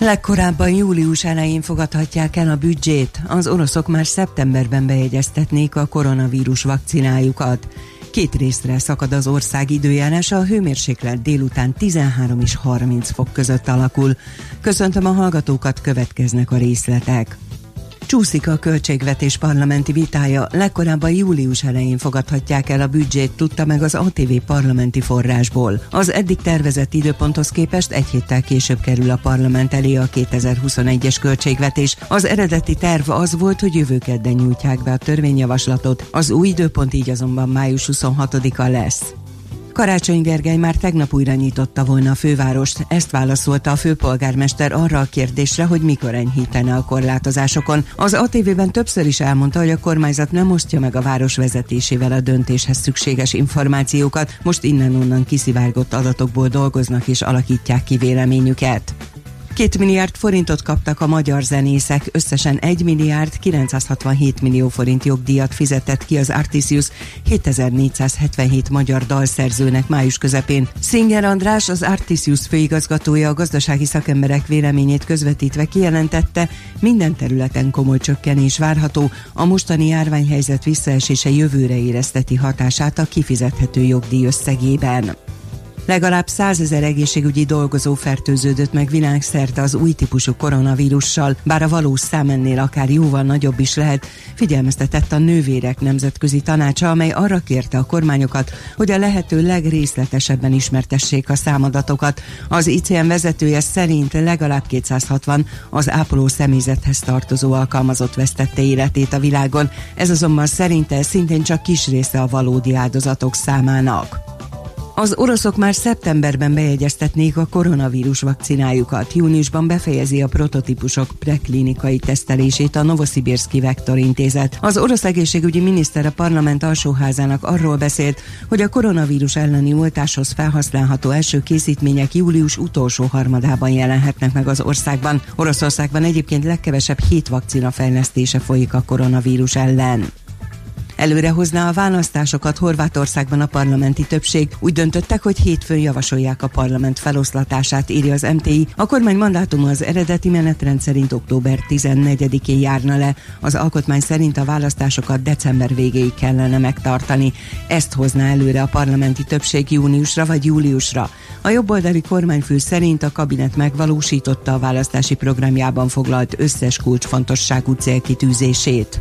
Legkorábban július elején fogadhatják el a büdzsét, az oroszok már szeptemberben bejegyeztetnék a koronavírus vakcinájukat. Két részre szakad az ország időjárása, a hőmérséklet délután 13 és 30 fok között alakul. Köszöntöm a hallgatókat, következnek a részletek. Csúszik a költségvetés parlamenti vitája, legkorábban július elején fogadhatják el a büdzsét, tudta meg az ATV parlamenti forrásból. Az eddig tervezett időponthoz képest egy héttel később kerül a parlament elé a 2021-es költségvetés. Az eredeti terv az volt, hogy jövő kedden nyújtják be a törvényjavaslatot, az új időpont így azonban május 26-a lesz. Karácsony Gergely már tegnap újra nyitotta volna a fővárost. Ezt válaszolta a főpolgármester arra a kérdésre, hogy mikor enyhítene a korlátozásokon. Az ATV-ben többször is elmondta, hogy a kormányzat nem osztja meg a város vezetésével a döntéshez szükséges információkat. Most innen-onnan kiszivárgott adatokból dolgoznak és alakítják ki véleményüket. Két milliárd forintot kaptak a magyar zenészek, összesen 1 milliárd 967 millió forint jogdíjat fizetett ki az Artisius 7477 magyar dalszerzőnek május közepén. Szinger András, az Artisius főigazgatója a gazdasági szakemberek véleményét közvetítve kijelentette, minden területen komoly csökkenés várható, a mostani járványhelyzet visszaesése jövőre érezteti hatását a kifizethető jogdíj összegében. Legalább százezer egészségügyi dolgozó fertőződött meg világszerte az új típusú koronavírussal, bár a valós szám ennél akár jóval nagyobb is lehet, figyelmeztetett a nővérek nemzetközi tanácsa, amely arra kérte a kormányokat, hogy a lehető legrészletesebben ismertessék a számadatokat. Az ICM vezetője szerint legalább 260 az ápoló személyzethez tartozó alkalmazott vesztette életét a világon, ez azonban szerinte szintén csak kis része a valódi áldozatok számának. Az oroszok már szeptemberben bejegyeztetnék a koronavírus vakcinájukat. Júniusban befejezi a prototípusok preklinikai tesztelését a Novosibirski Vektor Intézet. Az orosz egészségügyi miniszter a parlament alsóházának arról beszélt, hogy a koronavírus elleni oltáshoz felhasználható első készítmények július utolsó harmadában jelenhetnek meg az országban. Oroszországban egyébként legkevesebb hét vakcina fejlesztése folyik a koronavírus ellen előrehozná a választásokat Horvátországban a parlamenti többség. Úgy döntöttek, hogy hétfőn javasolják a parlament feloszlatását, írja az MTI. A kormány mandátuma az eredeti menetrend szerint október 14-én járna le. Az alkotmány szerint a választásokat december végéig kellene megtartani. Ezt hozná előre a parlamenti többség júniusra vagy júliusra. A jobboldali kormányfő szerint a kabinet megvalósította a választási programjában foglalt összes kulcsfontosságú célkitűzését.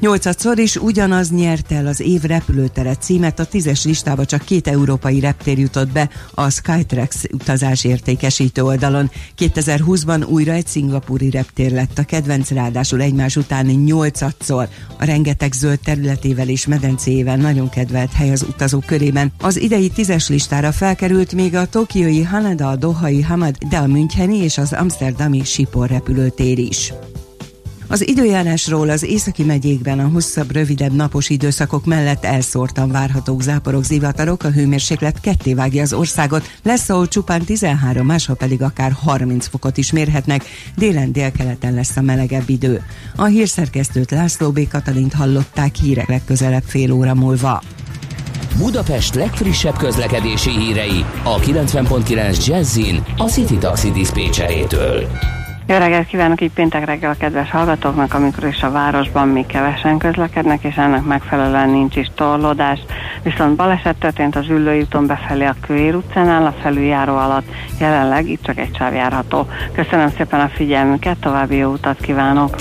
Nyolcadszor is ugyanaz nyerte el az év repülőtere címet, a tízes listába csak két európai reptér jutott be a Skytrax utazás értékesítő oldalon. 2020-ban újra egy szingapúri reptér lett a kedvenc, ráadásul egymás után nyolcadszor. A rengeteg zöld területével és medencéjével nagyon kedvelt hely az utazók körében. Az idei tízes listára felkerült még a tokiói Haneda, a dohai Hamad, de a Müncheni és az amsterdami Sipor repülőtér is. Az időjárásról az északi megyékben a hosszabb, rövidebb napos időszakok mellett elszórtan várhatók záporok, zivatarok, a hőmérséklet ketté vágja az országot, lesz ahol csupán 13, máshol pedig akár 30 fokot is mérhetnek, délen délkeleten lesz a melegebb idő. A hírszerkesztőt László B. Katalint hallották hírek legközelebb fél óra múlva. Budapest legfrissebb közlekedési hírei a 90.9 Jazzin a City Taxi Dispécsejétől. Jó reggelt kívánok így péntek reggel a kedves hallgatóknak, amikor is a városban még kevesen közlekednek, és ennek megfelelően nincs is torlódás. Viszont baleset történt az Üllői úton befelé a Kőér utcánál, a felüljáró alatt. Jelenleg itt csak egy sáv járható. Köszönöm szépen a figyelmüket, további jó utat kívánok!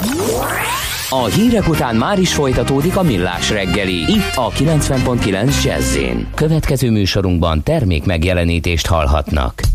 A hírek után már is folytatódik a millás reggeli, itt a 90.9 jazz Következő műsorunkban termék megjelenítést hallhatnak.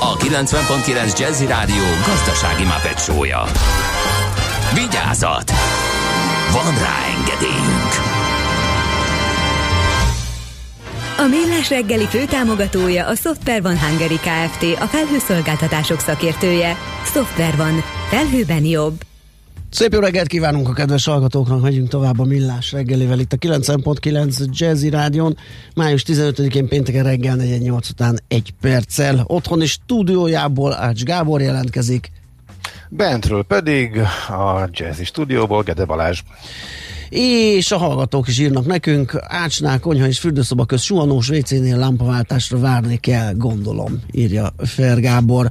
a 90.9 Jazzy Rádió gazdasági mapetsója. Vigyázat! Van rá engedélyünk! A Millás reggeli főtámogatója a Software van Hungary Kft. A felhőszolgáltatások szakértője. Software van. Felhőben jobb. Szép jó reggelt kívánunk a kedves hallgatóknak, megyünk tovább a Millás reggelivel itt a 9.9 Jazzy Rádion. Május 15-én pénteken reggel 48 után egy perccel. Otthoni stúdiójából Ács Gábor jelentkezik. Bentről pedig a Jazzy stúdióból Gede Balázs. És a hallgatók is írnak nekünk, Ácsnál, konyha és fürdőszoba köz suhanós WC-nél lámpaváltásra várni kell, gondolom, írja Fergábor.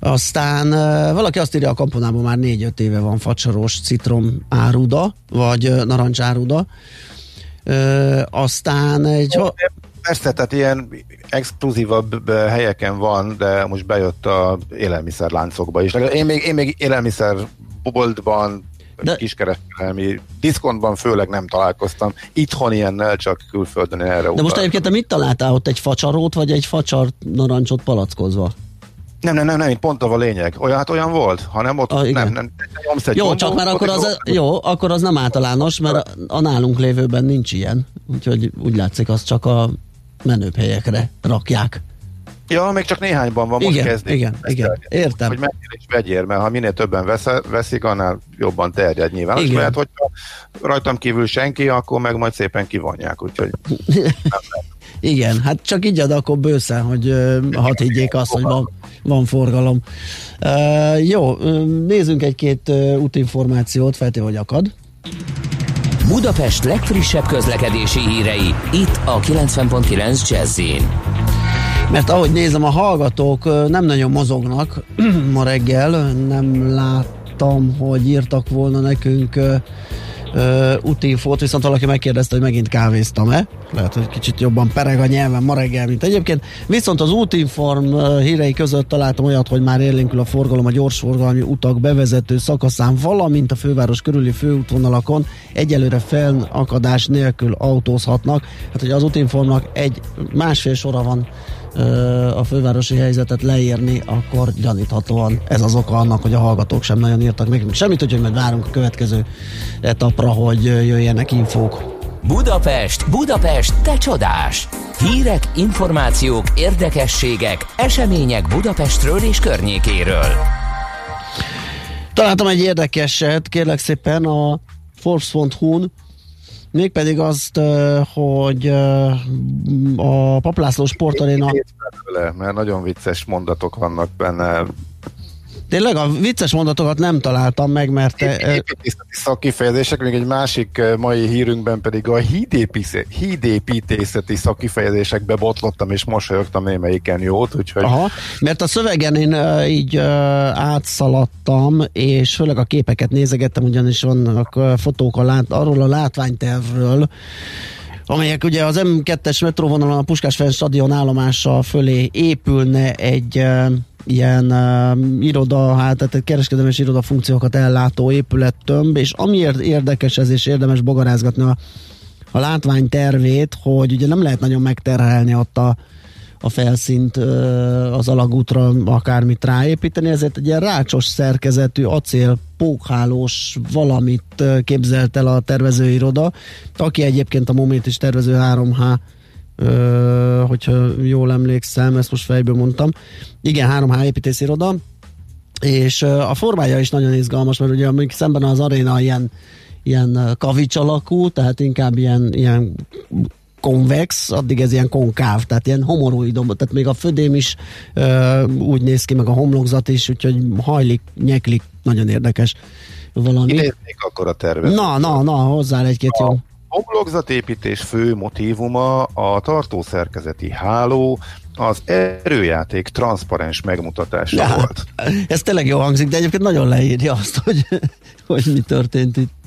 Aztán valaki azt írja, a kamponában már 4-5 éve van facsaros citrom áruda, vagy narancs áruda. Aztán egy... Persze, tehát ilyen exkluzívabb helyeken van, de most bejött a élelmiszerláncokba is. Én még, én még élelmiszer boltban de... kiskereskedelmi diszkontban főleg nem találkoztam. Itthon ilyennel, csak külföldön erre De utal. most egyébként te mit találtál ott? Egy facsarót, vagy egy facsar narancsot palackozva? Nem, nem, nem, nem, pont a lényeg. Olyan, hát olyan volt, hanem ott ah, nem, nem. Jó, csak már akkor az, jó, akkor az nem általános, mert a nálunk lévőben nincs ilyen. Úgyhogy úgy látszik, az csak a menőbb helyekre rakják. Ja, még csak néhányban van, most igen, kezdik. Igen, igen, értem. Hogy menjél és vegyél, mert ha minél többen vesz, veszik, annál jobban terjed nyilván. Igen. Mert hogyha rajtam kívül senki, akkor meg majd szépen kivonják, úgyhogy Igen, hát csak így ad akkor bőszen, hogy uh, hadd higgyék azt, hogy van, van forgalom. Uh, jó, nézzünk egy-két uh, útinformációt, feltéve, hogy akad. Budapest legfrissebb közlekedési hírei, itt a 90.9 jazz mert ahogy nézem, a hallgatók nem nagyon mozognak ma reggel, nem láttam, hogy írtak volna nekünk uh, útinfót, viszont valaki megkérdezte, hogy megint kávéztam-e. Lehet, hogy kicsit jobban pereg a nyelven ma reggel, mint egyébként. Viszont az útinform hírei között találtam olyat, hogy már élénkül a forgalom a gyorsforgalmi utak bevezető szakaszán, valamint a főváros körüli főútvonalakon egyelőre fennakadás nélkül autózhatnak. Hát, hogy az útinformnak egy másfél sora van a fővárosi helyzetet leírni, akkor gyaníthatóan ez az oka annak, hogy a hallgatók sem nagyon írtak még semmit, úgyhogy majd várunk a következő etapra, hogy jöjjenek infók. Budapest, Budapest, te csodás! Hírek, információk, érdekességek, események Budapestről és környékéről. Találtam egy érdekeset, kérlek szépen a Forbes.hu-n Mégpedig azt, hogy a Paplászló sportaréna... Mert nagyon vicces mondatok vannak benne, Tényleg a vicces mondatokat nem találtam meg, mert... Építészeti szakkifejezések, még egy másik mai hírünkben pedig a hídépítészeti szakkifejezésekbe botlottam, és mosolyogtam némelyiken jót, úgyhogy... Aha, mert a szövegen én így átszaladtam, és főleg a képeket nézegettem, ugyanis vannak fotók a lát, arról a látványtervről, amelyek ugye az M2-es metróvonalon a Puskás stadion állomása fölé épülne egy uh, ilyen uh, iroda, hát tehát egy kereskedelmes iroda funkciókat ellátó épülettömb, és amiért érdekes ez, és érdemes bogarázgatni a, a látvány tervét, hogy ugye nem lehet nagyon megterhelni ott a, a felszínt az alagútra akármit ráépíteni, ezért egy ilyen rácsos szerkezetű acél pókhálós valamit képzelt el a tervezőiroda, aki egyébként a Moment is tervező 3H Ö, hogyha jól emlékszem, ezt most fejből mondtam. Igen, 3H építésziroda, és a formája is nagyon izgalmas, mert ugye amíg szemben az aréna ilyen, ilyen kavics alakú, tehát inkább ilyen, ilyen konvex, addig ez ilyen konkáv, tehát ilyen homoroidom, tehát még a födém is ö, úgy néz ki, meg a homlokzat is, úgyhogy hajlik, nyeklik, nagyon érdekes valami. Idéznék akkor a tervet. Na, na, na, hozzá egy-két jó homlokzatépítés fő motívuma a tartószerkezeti háló, az erőjáték transzparens megmutatása ja, volt. Ez tényleg jó hangzik, de egyébként nagyon leírja azt, hogy, hogy mi történt itt.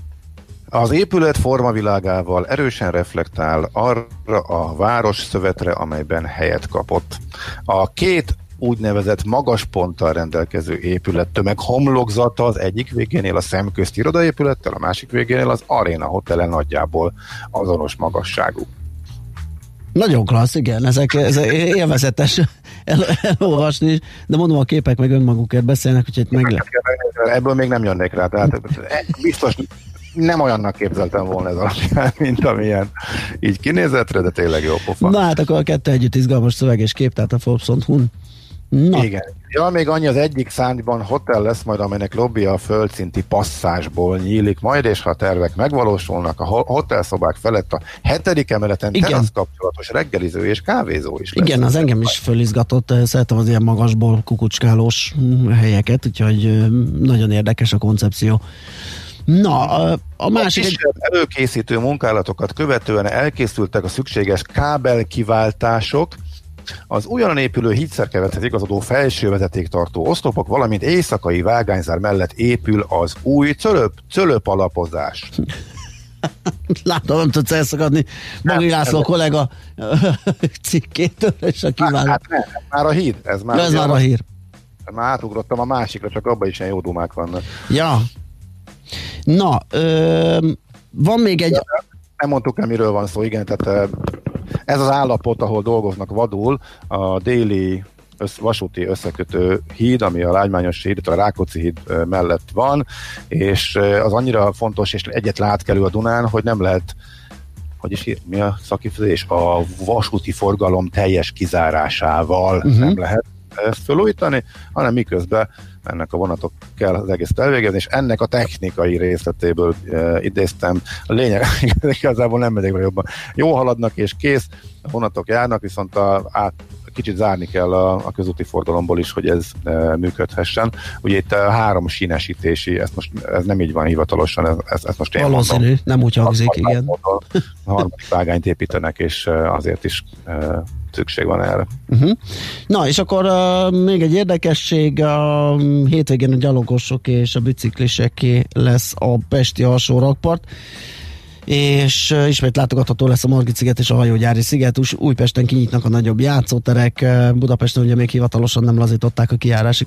Az épület formavilágával erősen reflektál arra a város szövetre, amelyben helyet kapott. A két úgynevezett magas ponttal rendelkező épület tömeg homlokzata az egyik végénél a szemközt irodaépülettel, a másik végénél az Arena Hotel nagyjából azonos magasságú. Nagyon klassz, igen, ezek, ezek élvezetes el, elolvasni, de mondom, a képek meg önmagukért beszélnek, úgyhogy meg. Ebből még nem jönnék rá, tehát biztos nem olyannak képzeltem volna ez alapján, mint amilyen így kinézetre, de tényleg jó pofa. Na hát akkor a kettő együtt izgalmas szöveg és kép, tehát a Forbes.hu-n. Na. Igen. Ja, még annyi az egyik szányban hotel lesz majd, amelynek lobbia a földszinti passzásból nyílik majd, és ha a tervek megvalósulnak, a hotelszobák felett a hetedik emeleten Igen. terasz kapcsolatos reggeliző és kávézó is lesz. Igen, az engem is fölizgatott, szeretem az ilyen magasból kukucskálós helyeket, úgyhogy nagyon érdekes a koncepció. Na, a, a másik... A előkészítő munkálatokat követően elkészültek a szükséges kábelkiváltások, az újonnan épülő hídszerkevethez igazodó felső vezetéktartó oszlopok, valamint éjszakai vágányzár mellett épül az új cölöp, cölöp alapozás. Látom, nem tudsz elszakadni Magi László kollega cikkétől, és a kiváló. Hát, hát nem, ez már a híd. Ez már, ez már a hír. Már átugrottam a másikra, csak abban is ilyen jó dumák vannak. Ja. Na, ö, van még egy... Nem mondtuk el, miről van szó, igen, tehát ez az állapot, ahol dolgoznak vadul, a déli össz, vasúti összekötő híd, ami a Lágymányos híd, a Rákóczi híd mellett van, és az annyira fontos, és egyetlen átkelő a Dunán, hogy nem lehet hogy is mi a szakifizés? A vasúti forgalom teljes kizárásával uh-huh. nem lehet ezt felújítani, hanem miközben ennek a vonatok kell az egész elvégezni, és ennek a technikai részletéből e, idéztem. A lényeg igazából nem megyek jobban. Jó haladnak és kész, a vonatok járnak, viszont a, át, kicsit zárni kell a, a közúti forgalomból is, hogy ez e, működhessen. Ugye itt a három sínesítési, ez most ez nem így van hivatalosan, ez, ez, ez most én Valószínű, mondom. nem úgy hangzik, igen. A harmadik vágányt építenek, és azért is e, szükség van erre. Uh-huh. Na, és akkor uh, még egy érdekesség, a hétvégén a gyalogosok és a bicikliseké lesz a Pesti alsó rakpart és uh, ismét látogatható lesz a Margit sziget és a hajógyári sziget. Újpesten kinyitnak a nagyobb játszóterek, Budapesten ugye még hivatalosan nem lazították a kijárási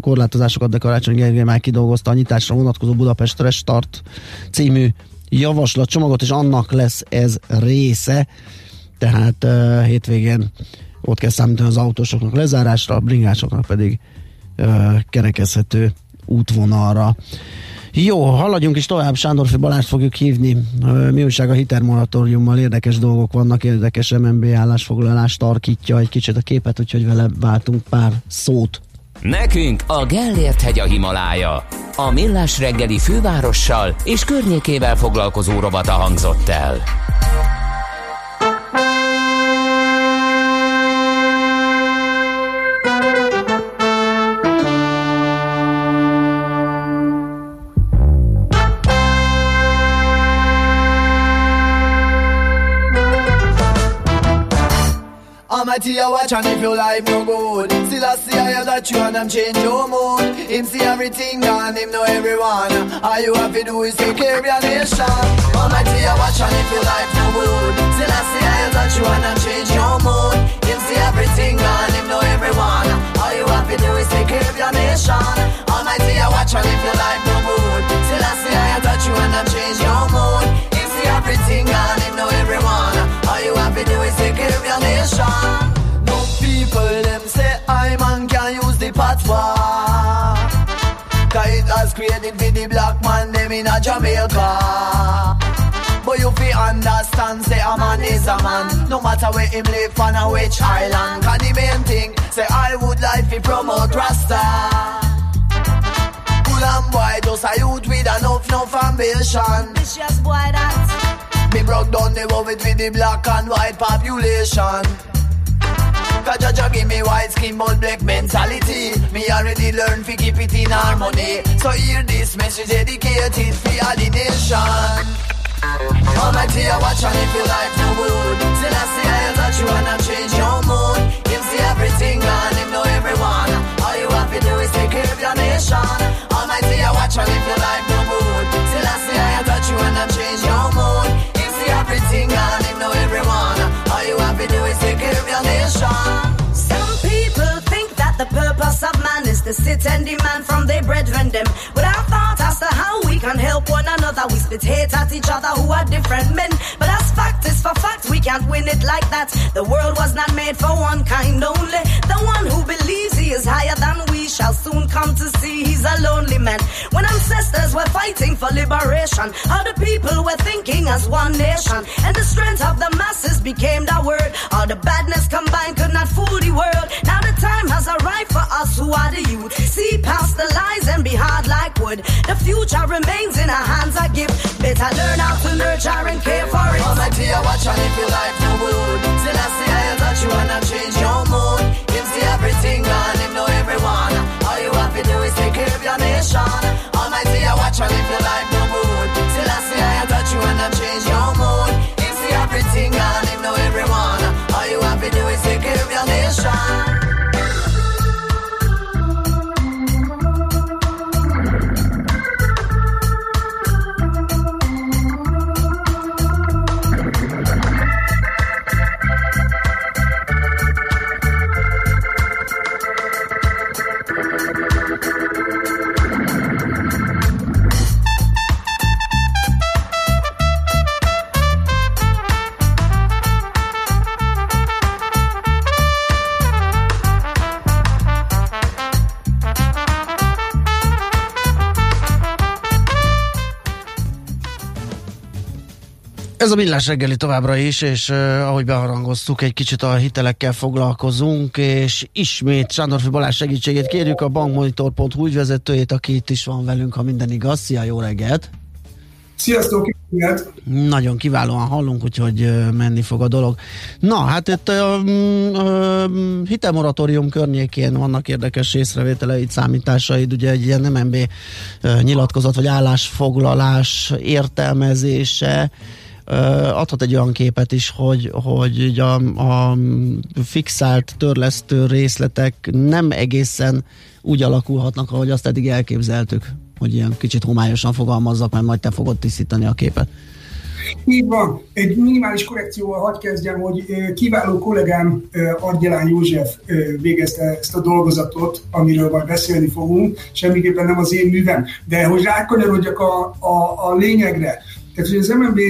korlátozásokat, de Karácsony Gergely már kidolgozta a nyitásra vonatkozó Budapest Restart című javaslatcsomagot, és annak lesz ez része tehát uh, hétvégén ott kell számítani az autósoknak lezárásra, a bringásoknak pedig uh, kerekezhető útvonalra. Jó, haladjunk is tovább, Sándorfi Balást fogjuk hívni. Mi újság a hitermoratóriummal érdekes dolgok vannak, érdekes MNB állásfoglalást tarkítja egy kicsit a képet, úgyhogy vele váltunk pár szót. Nekünk a Gellért hegy a Himalája. A Millás reggeli fővárossal és környékével foglalkozó rovata hangzott el. Almighty, I watch and if your life no good. Still I see I that you and I'm change your mood. Him see everything and him know everyone. All you have to do is take care of your nation. Almighty, I watch and if your life no good. Still I see I that you and I'm change your mood. Him see everything and him know everyone. All you have to do is take care of your nation. Almighty, I watch and if your life no good. Still I see I that you and I'm change your mood. Him see everything and him know everyone To do is take your nation. No people them say I man can use the patois. Cause it has created for the black man them in a Jamaica. But you fi understand say a man is a man. No matter where him live on a which island. Cause the main thing say I would like to promote Rasta. Cool and boy, just a youth with enough, enough ambition. Vicious boy that. Me broke down the world with the black and white population. Cause Jaja give me white skin but black mentality. Me already learned to keep it in harmony. So hear this message dedicated for all the nation. Almighty I watch and if your life no good Still I see I touch you and I change your mood. Him see everything and him know everyone. All you have to do is take care of your nation. Almighty I watch and if your life and demand from their brethren them. Without thought as to how we can help one another, we spit hate at each other who are different men. But as fact is for fact, we can't win it like that. The world was not made for one kind only. The one who believes he is higher than we shall soon come to see he's a lonely man. When ancestors were fighting for liberation, all the people were thinking as one nation, and the strength of the masses became the word. All the badness combined could not fool the world. Now the time has arrived for us who are the youth. See past the lies and be hard like wood. The future remains in our hands. I give. Better learn how to nurture and care for it. Almighty, I watch and if your life no good. Still I see I touch you I change your mood. Him see everything and him know everyone. Of. Almighty, I watch and if your life no good. Still I see I touch you and I change your mood. Him see everything and him know everyone. All you have to do is take care of your nation. Ez a millás reggeli továbbra is, és uh, ahogy beharangoztuk, egy kicsit a hitelekkel foglalkozunk, és ismét Sándorfi Balázs segítségét kérjük a bankmonitor.hu ügyvezetőjét, aki itt is van velünk, ha minden igaz. Szia, jó reggelt! Sziasztok, ilyet. Nagyon kiválóan hallunk, úgyhogy menni fog a dolog. Na, hát itt a uh, uh, hitelmoratórium környékén vannak érdekes észrevételeid, számításaid, ugye egy ilyen MNB nyilatkozat vagy állásfoglalás értelmezése, adhat egy olyan képet is, hogy, hogy a, a fixált törlesztő részletek nem egészen úgy alakulhatnak, ahogy azt eddig elképzeltük, hogy ilyen kicsit homályosan fogalmazzak, mert majd te fogod tisztítani a képet. Így van. Egy minimális korrekcióval hadd kezdjem, hogy kiváló kollégám Argyelán József végezte ezt a dolgozatot, amiről majd beszélni fogunk, semmiképpen nem az én művem. De hogy rákanyarodjak a, a, a lényegre, tehát hogy az MNB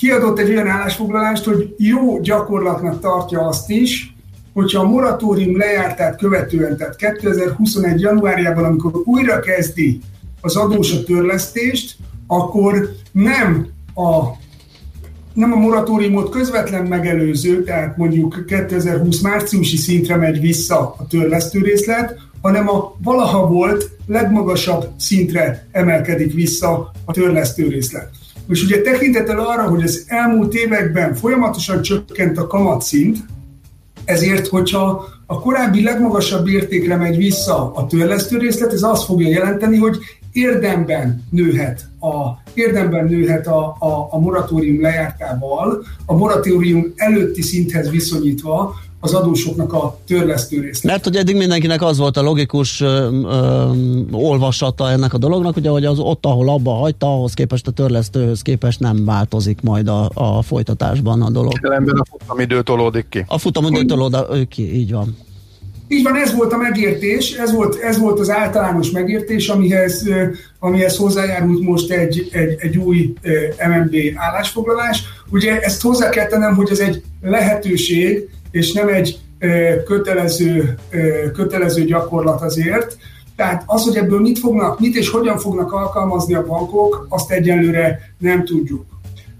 kiadott egy olyan állásfoglalást, hogy jó gyakorlatnak tartja azt is, hogyha a moratórium lejártát követően, tehát 2021. januárjában, amikor újra kezdi az adós a törlesztést, akkor nem a, nem a moratóriumot közvetlen megelőző, tehát mondjuk 2020 márciusi szintre megy vissza a törlesztő részlet, hanem a valaha volt legmagasabb szintre emelkedik vissza a törlesztő részlet. És ugye tekintettel arra, hogy az elmúlt években folyamatosan csökkent a kamatszint, ezért, hogyha a korábbi legmagasabb értékre megy vissza a törlesztő részlet, ez azt fogja jelenteni, hogy érdemben nőhet a, érdemben nőhet a, a, a moratórium lejártával, a moratórium előtti szinthez viszonyítva az adósoknak a törlesztő részt. Mert hogy eddig mindenkinek az volt a logikus ö, ö, olvasata ennek a dolognak, ugye, hogy az ott, ahol abba hagyta, ahhoz képest a törlesztőhöz képest nem változik majd a, a folytatásban a dolog. Jelenben a futamidő tolódik ki. A futamidő tolódik ki, így van. Így van, ez volt a megértés, ez volt, ez volt az általános megértés, amihez, amihez hozzájárult most egy, egy, egy új MNB állásfoglalás. Ugye ezt hozzá kell tennem, hogy ez egy lehetőség, és nem egy kötelező, kötelező gyakorlat azért. Tehát az, hogy ebből mit fognak, mit és hogyan fognak alkalmazni a bankok, azt egyelőre nem tudjuk.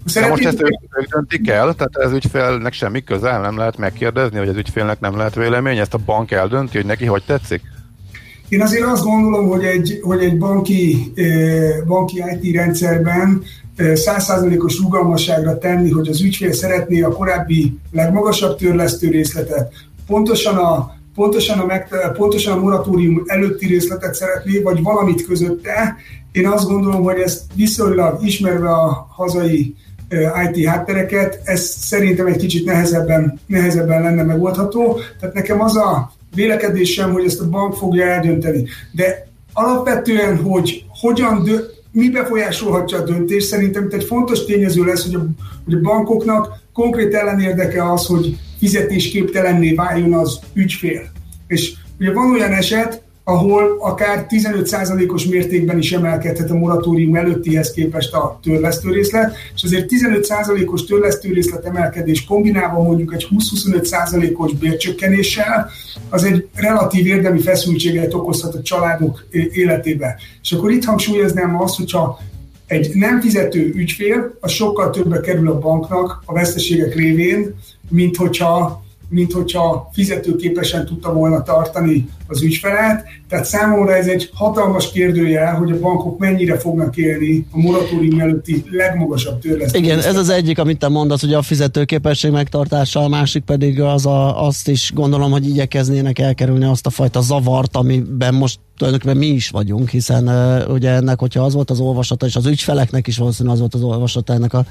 Szeretnék... most ezt ők döntik el, tehát ez ügyfélnek semmi köze, nem lehet megkérdezni, hogy az ügyfélnek nem lehet vélemény, ezt a bank eldönti, hogy neki hogy tetszik? Én azért azt gondolom, hogy egy, hogy egy banki, banki IT rendszerben százszázalékos rugalmasságra tenni, hogy az ügyfél szeretné a korábbi legmagasabb törlesztő részletet, pontosan a, pontosan a, meg, pontosan a moratórium előtti részletet szeretné, vagy valamit közötte. Én azt gondolom, hogy ezt viszonylag ismerve a hazai IT háttereket, ez szerintem egy kicsit nehezebben, nehezebben lenne megoldható. Tehát nekem az a vélekedésem, hogy ezt a bank fogja eldönteni. De alapvetően, hogy hogyan dö- mi befolyásolhatja a döntést, szerintem itt egy fontos tényező lesz, hogy a, hogy a bankoknak konkrét ellenérdeke az, hogy fizetésképtelenné váljon az ügyfél. És ugye van olyan eset, ahol akár 15%-os mértékben is emelkedhet a moratórium előttihez képest a törlesztőrészlet, és azért 15%-os törlesztőrészlet emelkedés kombinálva mondjuk egy 20-25%-os bércsökkenéssel, az egy relatív érdemi feszültséget okozhat a családok életébe. És akkor itt hangsúlyoznám azt, hogyha egy nem fizető ügyfél, az sokkal többe kerül a banknak a veszteségek révén, mint hogyha mint hogyha fizetőképesen tudta volna tartani az ügyfelet. Tehát számomra ez egy hatalmas kérdőjel, hogy a bankok mennyire fognak élni a moratórium előtti legmagasabb törlesztés. Igen, ez az egyik, amit te mondasz, hogy a fizetőképesség megtartása, a másik pedig az a, azt is gondolom, hogy igyekeznének elkerülni azt a fajta zavart, amiben most tulajdonképpen mi is vagyunk, hiszen uh, ugye ennek, hogyha az volt az olvasata, és az ügyfeleknek is valószínűleg az volt az olvasata ennek a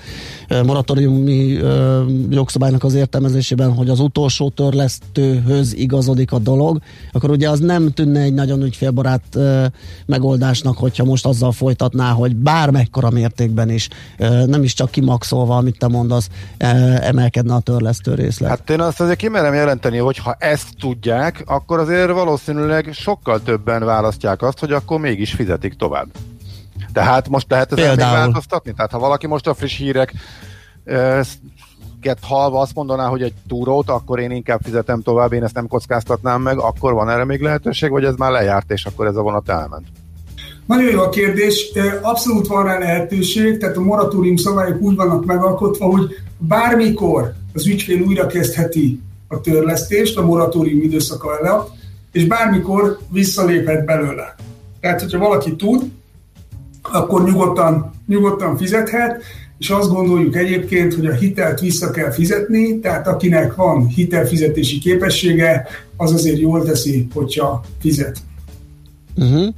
uh, moratóriumi uh, jogszabálynak az értelmezésében, hogy az utolsó törlesztőhöz igazodik a dolog, akkor ugye az nem tűnne egy nagyon ügyfélbarát uh, megoldásnak, hogyha most azzal folytatná, hogy bármekkora mértékben is, uh, nem is csak kimaxolva, amit te mondasz, uh, emelkedne a törlesztő részlet. Hát én azt azért kimerem jelenteni, hogy ha ezt tudják, akkor azért valószínűleg sokkal többen választják azt, hogy akkor mégis fizetik tovább. Tehát most lehet ezen még változtatni? Tehát ha valaki most a friss hírek halva azt mondaná, hogy egy túrót, akkor én inkább fizetem tovább, én ezt nem kockáztatnám meg, akkor van erre még lehetőség, vagy ez már lejárt, és akkor ez a vonat elment? Nagyon jó a kérdés, abszolút van rá lehetőség, tehát a moratórium szabályok úgy vannak megalkotva, hogy bármikor az ügyfél újra kezdheti a törlesztést a moratórium időszaka alatt, és bármikor visszaléphet belőle. Tehát, hogyha valaki tud, akkor nyugodtan, nyugodtan fizethet, és azt gondoljuk egyébként, hogy a hitelt vissza kell fizetni, tehát akinek van hitelfizetési képessége, az azért jól teszi, hogyha fizet. Uh-huh.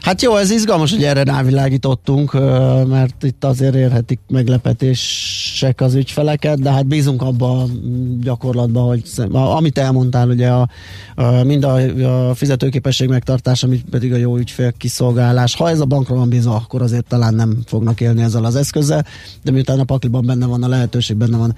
Hát jó, ez izgalmas, hogy erre rávilágítottunk, mert itt azért érhetik meglepetések az ügyfeleket, de hát bízunk abba a gyakorlatban, hogy amit elmondtál, ugye a, a, mind a, a fizetőképesség megtartása, amit pedig a jó ügyfél kiszolgálás. Ha ez a bankra van bízva, akkor azért talán nem fognak élni ezzel az eszközzel, de miután a pakliban benne van a lehetőség, benne van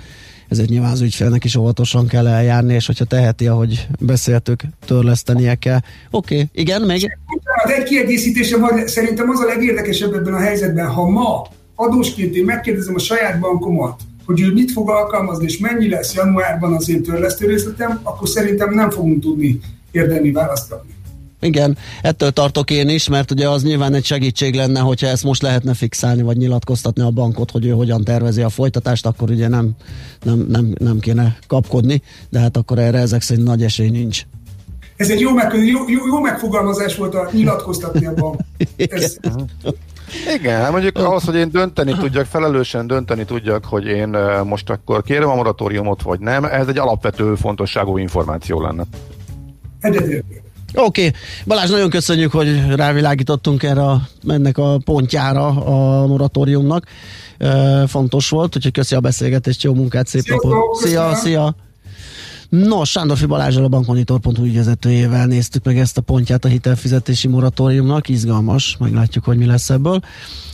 ezért nyilván az ügyfélnek is óvatosan kell eljárni, és hogyha teheti, ahogy beszéltük, törlesztenie kell. Oké, okay. igen, még... Hát egy kiegészítése van, szerintem az a legérdekesebb ebben a helyzetben, ha ma adósként én megkérdezem a saját bankomat, hogy ő mit fog alkalmazni, és mennyi lesz januárban az én törlesztő részletem, akkor szerintem nem fogunk tudni érdemi választ adni. Igen, ettől tartok én is, mert ugye az nyilván egy segítség lenne, hogyha ezt most lehetne fixálni, vagy nyilatkoztatni a bankot, hogy ő hogyan tervezi a folytatást, akkor ugye nem, nem, nem, nem kéne kapkodni, de hát akkor erre ezek szerint nagy esély nincs. Ez egy jó, meg, jó, jó, jó megfogalmazás volt a nyilatkoztatni a bank. Ez... Igen, hát mondjuk ahhoz, hogy én dönteni tudjak, felelősen dönteni tudjak, hogy én most akkor kérem a moratóriumot, vagy nem, ez egy alapvető fontosságú információ lenne. Egyetértek. Oké, okay. Balázs, nagyon köszönjük, hogy rávilágítottunk erre a, ennek a pontjára a moratóriumnak. E, fontos volt, úgyhogy köszi a beszélgetést, jó munkát, szép szia, napot. Szia, szia. Nos, Sándorfi Balázsral a bankmonitor.hu ügyvezetőjével néztük meg ezt a pontját a hitelfizetési moratóriumnak, izgalmas, meglátjuk, hogy mi lesz ebből.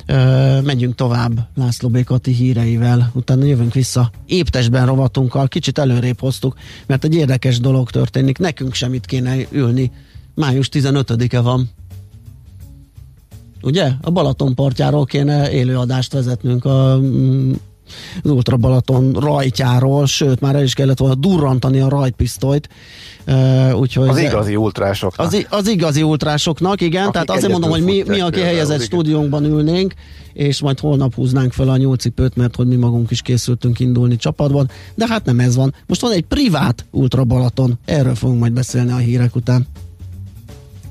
E, megyünk tovább László Békati híreivel, utána jövünk vissza éptesben rovatunkkal, kicsit előrébb hoztuk, mert egy érdekes dolog történik, nekünk sem itt kéne ülni. Május 15-e van. Ugye? A Balaton partjáról kéne élőadást vezetnünk a mm, az Ultra Balaton rajtjáról, sőt, már el is kellett volna durrantani a rajtpisztolyt. Uh, úgyhogy az igazi ultrásoknak. Az, az igazi ultrásoknak, igen, Akik tehát azért mondom, hogy mi, mi a kihelyezett stúdiónkban ülnénk, és majd holnap húznánk fel a nyúlcipőt, mert hogy mi magunk is készültünk indulni csapatban, de hát nem ez van. Most van egy privát Ultra Balaton, erről fogunk majd beszélni a hírek után.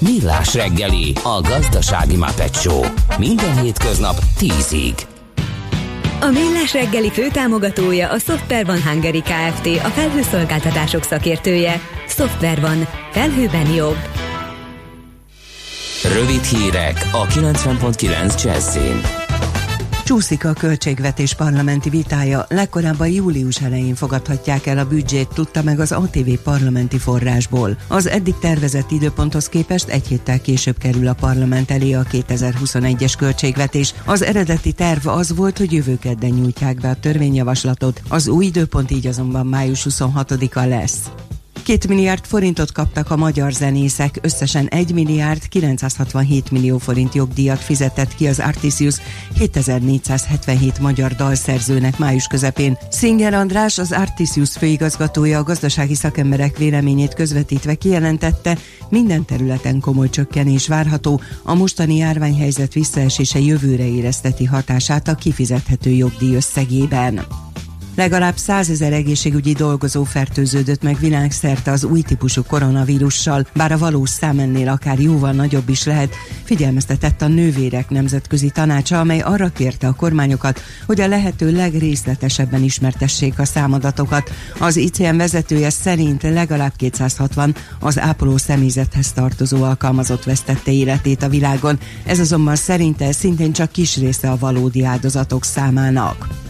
Millás reggeli, a gazdasági Show. Minden hétköznap 10-ig. A Millás reggeli főtámogatója a Software van Hungary Kft. A felhőszolgáltatások szakértője. Software van. Felhőben jobb. Rövid hírek a 90.9 Jazzin. Csúszik a költségvetés parlamenti vitája, legkorábban július elején fogadhatják el a büdzsét, tudta meg az ATV parlamenti forrásból. Az eddig tervezett időponthoz képest egy héttel később kerül a parlament elé a 2021-es költségvetés. Az eredeti terv az volt, hogy jövő kedden nyújtják be a törvényjavaslatot, az új időpont így azonban május 26-a lesz. Két milliárd forintot kaptak a magyar zenészek, összesen 1 milliárd 967 millió forint jogdíjat fizetett ki az Artisius 7477 magyar dalszerzőnek május közepén. Szinger András, az Artisius főigazgatója a gazdasági szakemberek véleményét közvetítve kijelentette, minden területen komoly csökkenés várható, a mostani járványhelyzet visszaesése jövőre érezteti hatását a kifizethető jogdíj összegében. Legalább százezer egészségügyi dolgozó fertőződött meg világszerte az új típusú koronavírussal, bár a valós szám ennél akár jóval nagyobb is lehet, figyelmeztetett a nővérek nemzetközi tanácsa, amely arra kérte a kormányokat, hogy a lehető legrészletesebben ismertessék a számadatokat. Az ICM vezetője szerint legalább 260 az ápoló személyzethez tartozó alkalmazott vesztette életét a világon. Ez azonban szerinte szintén csak kis része a valódi áldozatok számának.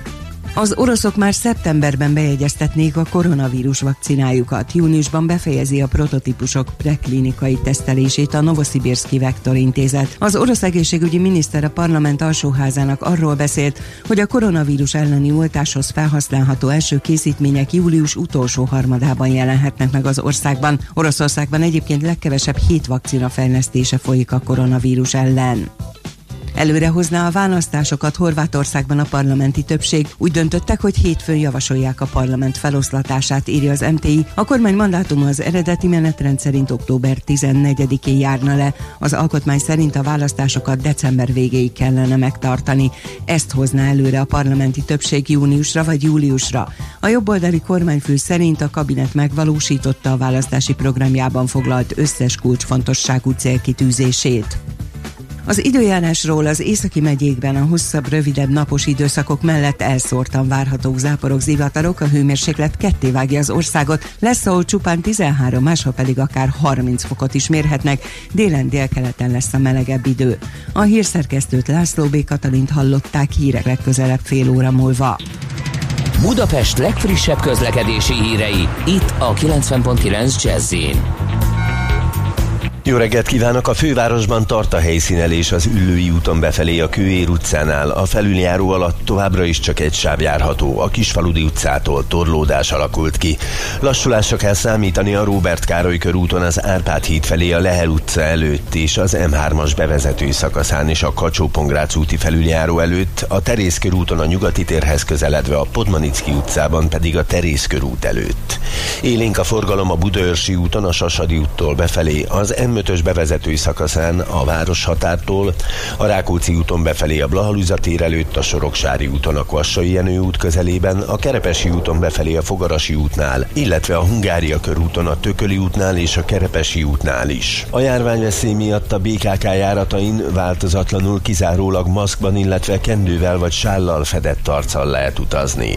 Az oroszok már szeptemberben bejegyeztetnék a koronavírus vakcinájukat. Júniusban befejezi a prototípusok preklinikai tesztelését a Novosibirski Vektor Intézet. Az orosz egészségügyi miniszter a parlament alsóházának arról beszélt, hogy a koronavírus elleni oltáshoz felhasználható első készítmények július utolsó harmadában jelenhetnek meg az országban. Oroszországban egyébként legkevesebb hét vakcina fejlesztése folyik a koronavírus ellen. Előrehozná a választásokat Horvátországban a parlamenti többség. Úgy döntöttek, hogy hétfőn javasolják a parlament feloszlatását, írja az MTI. A kormány mandátuma az eredeti menetrend szerint október 14-én járna le. Az alkotmány szerint a választásokat december végéig kellene megtartani. Ezt hozná előre a parlamenti többség júniusra vagy júliusra. A jobboldali kormányfő szerint a kabinet megvalósította a választási programjában foglalt összes kulcsfontosságú célkitűzését. Az időjárásról az északi megyékben a hosszabb, rövidebb napos időszakok mellett elszórtan várhatók záporok, zivatarok, a hőmérséklet ketté vágja az országot, lesz ahol csupán 13, máshol pedig akár 30 fokot is mérhetnek, délen délkeleten lesz a melegebb idő. A hírszerkesztőt László B. Katalint hallották hírek legközelebb fél óra múlva. Budapest legfrissebb közlekedési hírei, itt a 90.9 jazz jó reggelt kívánok! A fővárosban tart a helyszínelés az Üllői úton befelé a Kőér utcánál. A felüljáró alatt továbbra is csak egy sáv járható. A Kisfaludi utcától torlódás alakult ki. Lassulásra kell számítani a Róbert Károly körúton az Árpád híd felé a Lehel utca előtt és az M3-as bevezető szakaszán és a kacsó úti felüljáró előtt, a Terész körúton a nyugati térhez közeledve a Podmanicki utcában pedig a Terész körút előtt. Élénk a forgalom a Budaörsi úton a Sasadi úttól befelé, az M M5-ös bevezető szakaszán a városhatártól, a Rákóczi úton befelé a Blahalúza tér előtt, a Soroksári úton a Kvassai Jenő út közelében, a Kerepesi úton befelé a Fogarasi útnál, illetve a Hungária körúton a Tököli útnál és a Kerepesi útnál is. A járványveszély miatt a BKK járatain változatlanul kizárólag maszkban, illetve kendővel vagy sállal fedett arccal lehet utazni.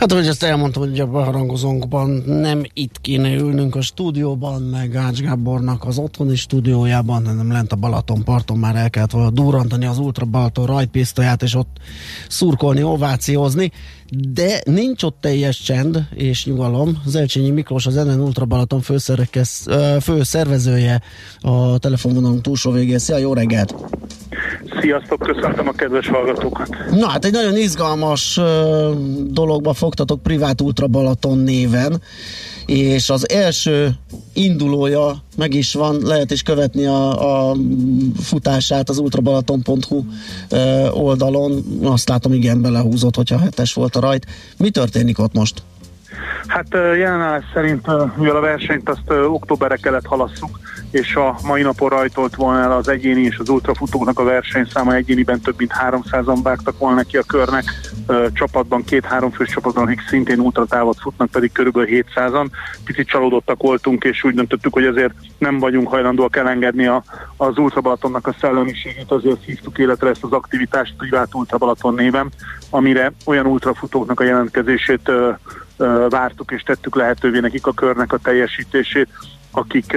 Hát, hogy ezt elmondtam, hogy a beharangozónkban nem itt kéne ülnünk a stúdióban, meg Ács Gábornak az otthoni stúdiójában, hanem lent a Balaton parton már el kellett volna durrantani az Ultra Balaton rajtpisztolyát, és ott szurkolni, ovációzni, de nincs ott teljes csend és nyugalom. Zelcsényi Miklós, az NN Ultra Balaton főszervezője a telefonvonalunk túlsó végén. Szia, jó reggelt! Sziasztok, köszöntöm a kedves hallgatókat! Na hát egy nagyon izgalmas uh, dologba fogtatok privát Ultra Balaton néven, és az első indulója meg is van, lehet is követni a, a futását az ultrabalaton.hu uh, oldalon. Azt látom, igen, belehúzott, hogyha hetes volt a rajt. Mi történik ott most? Hát jelenállás szerint, mivel a versenyt azt októberre kellett halasszuk, és a mai napon rajtolt volna el az egyéni és az ultrafutóknak a versenyszáma egyéniben több mint 300-an vágtak volna neki a körnek, csapatban, két-három fős csapatban, akik szintén ultratávot futnak, pedig körülbelül 700-an. Picit csalódottak voltunk, és úgy döntöttük, hogy azért nem vagyunk hajlandóak elengedni a, az Ultrabalatonnak a szellemiségét, azért hívtuk életre ezt az aktivitást privát Ultrabalaton néven, amire olyan ultrafutóknak a jelentkezését vártuk és tettük lehetővé nekik a körnek a teljesítését, akik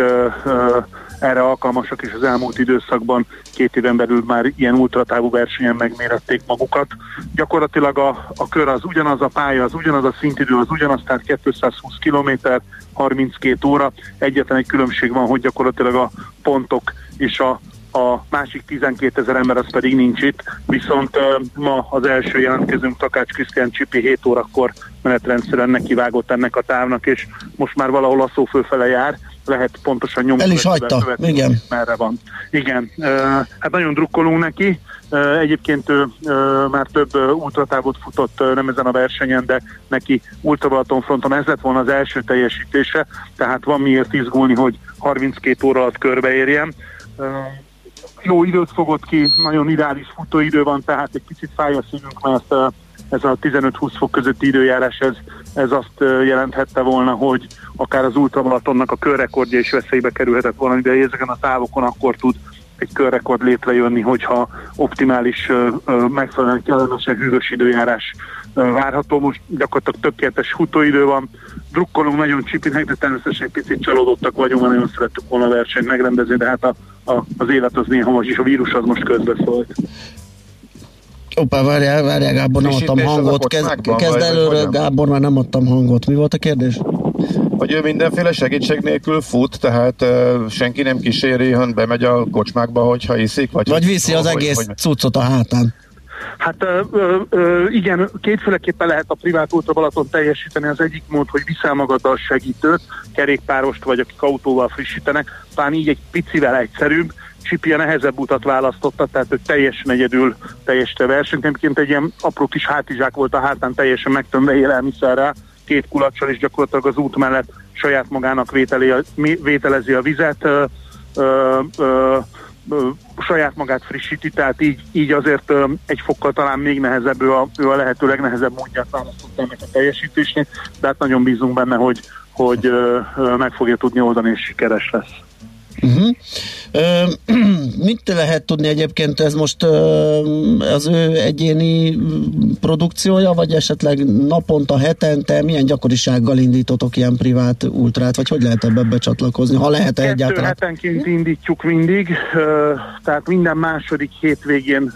erre alkalmasak, és az elmúlt időszakban két éven belül már ilyen ultratávú versenyen megmérették magukat. Gyakorlatilag a, a kör az ugyanaz, a pálya az ugyanaz, a szintidő az ugyanaz, tehát 220 km, 32 óra. Egyetlen egy különbség van, hogy gyakorlatilag a pontok és a a másik 12 ezer ember az pedig nincs itt, viszont uh, ma az első jelentkezünk Takács Krisztián Csipi 7 órakor menetrendszerűen nekivágott ennek a távnak, és most már valahol a szó fölfele jár, lehet pontosan nyomni. El is hagyta, követni, igen. Merre van. Igen, uh, hát nagyon drukkolunk neki, uh, egyébként ő már több ultratávot futott nem ezen a versenyen, de neki ultrabalaton fronton ez lett volna az első teljesítése, tehát van miért izgulni, hogy 32 óra alatt körbeérjem. Jó időt fogott ki, nagyon ideális futóidő van, tehát egy picit fáj a szívünk, mert ez a 15-20 fok közötti időjárás, ez, ez azt jelenthette volna, hogy akár az ultramaratonnak a körrekordja is veszélybe kerülhetett volna, de ezeken a távokon akkor tud egy körrekord létrejönni, hogyha optimális, megfelelően kellemesen hűvös időjárás várható. Most gyakorlatilag tökéletes futóidő van, drukkolunk nagyon csipinek, de természetesen picit csalódottak vagyunk, mert nagyon szerettük volna a versenyt megrendezni, de hát a, a, az élet az néha most is, a vírus az most közbeszólt. Opa, várjál, várjál, Gábor, nem adtam hangot. Kezd, kezd előre, Gábor, már nem adtam hangot. Mi volt a kérdés? Hogy ő mindenféle segítség nélkül fut, tehát uh, senki nem kíséri, hanem bemegy a kocsmákba, hogyha iszik? Vagy, vagy viszi az egész hogy, cuccot a hátán. Hát ö, ö, igen, kétféleképpen lehet a privát Ultra Balaton teljesíteni. Az egyik mód, hogy viszel magaddal segítőt, kerékpárost vagy akik autóval frissítenek, talán így egy picivel egyszerűbb, Csipi a nehezebb utat választotta, tehát ő teljesen egyedül teljesítette versenyt. Egyébként egy ilyen apró kis hátizsák volt a hátán teljesen megtömve élelmiszerrel, két kulacsal, és gyakorlatilag az út mellett saját magának vételi, vételezi a vizet. Ö, ö, ö, saját magát frissíti, tehát így, így azért egy fokkal talán még nehezebb, ő a, ő a lehető legnehezebb módját választotta ennek a teljesítésnek, de hát nagyon bízunk benne, hogy, hogy meg fogja tudni oldani, és sikeres lesz. Mit lehet tudni egyébként, ez most az ő egyéni produkciója, vagy esetleg naponta, hetente, milyen gyakorisággal indítotok ilyen privát ultrát, vagy hogy lehet ebbe becsatlakozni, ha lehet -e egyáltalán? hetenként indítjuk mindig, tehát minden második hétvégén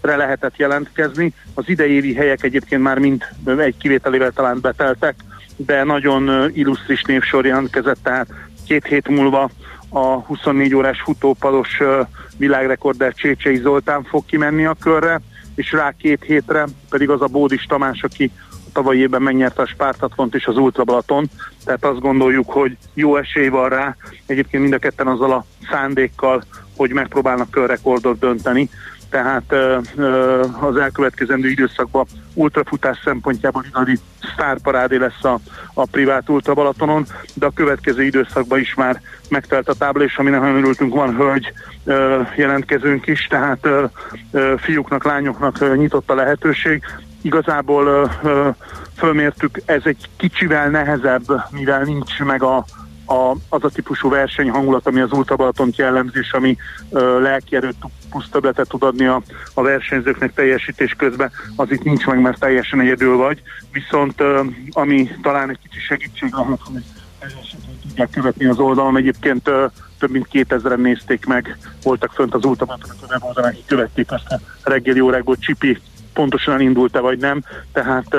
re lehetett jelentkezni. Az idejévi helyek egyébként már mind egy kivételével talán beteltek, de nagyon illusztris névsor jelentkezett, tehát két hét múlva a 24 órás futópados világrekorder Csécsei Zoltán fog kimenni a körre, és rá két hétre pedig az a Bódis Tamás, aki a tavalyi évben megnyerte a Spártatlont és az Ultra Balaton, tehát azt gondoljuk, hogy jó esély van rá. Egyébként mind a ketten azzal a szándékkal hogy megpróbálnak körrekordot dönteni, tehát az elkövetkezendő időszakban ultrafutás szempontjából igazi sztárparádé lesz a, a privát ultra Balatonon, de a következő időszakban is már megtelt a tábla, és ami nagyon örültünk, van hölgy jelentkezőnk is, tehát fiúknak, lányoknak nyitott a lehetőség. Igazából fölmértük, ez egy kicsivel nehezebb, mivel nincs meg a, a, az a típusú versenyhangulat, ami az ultrabalatont jellemzi, és ami ö, lelki erőt plusz többletet tud adni a, a versenyzőknek teljesítés közben, az itt nincs meg, mert teljesen egyedül vagy. Viszont ö, ami talán egy kicsi segítség lehet, hogy tudják követni az oldalon. Egyébként ö, több mint 2000-en nézték meg, voltak fönt az ultrabalatonak a weboldalán, akik követték azt a reggeli órákból, Csipi pontosan indult-e vagy nem, tehát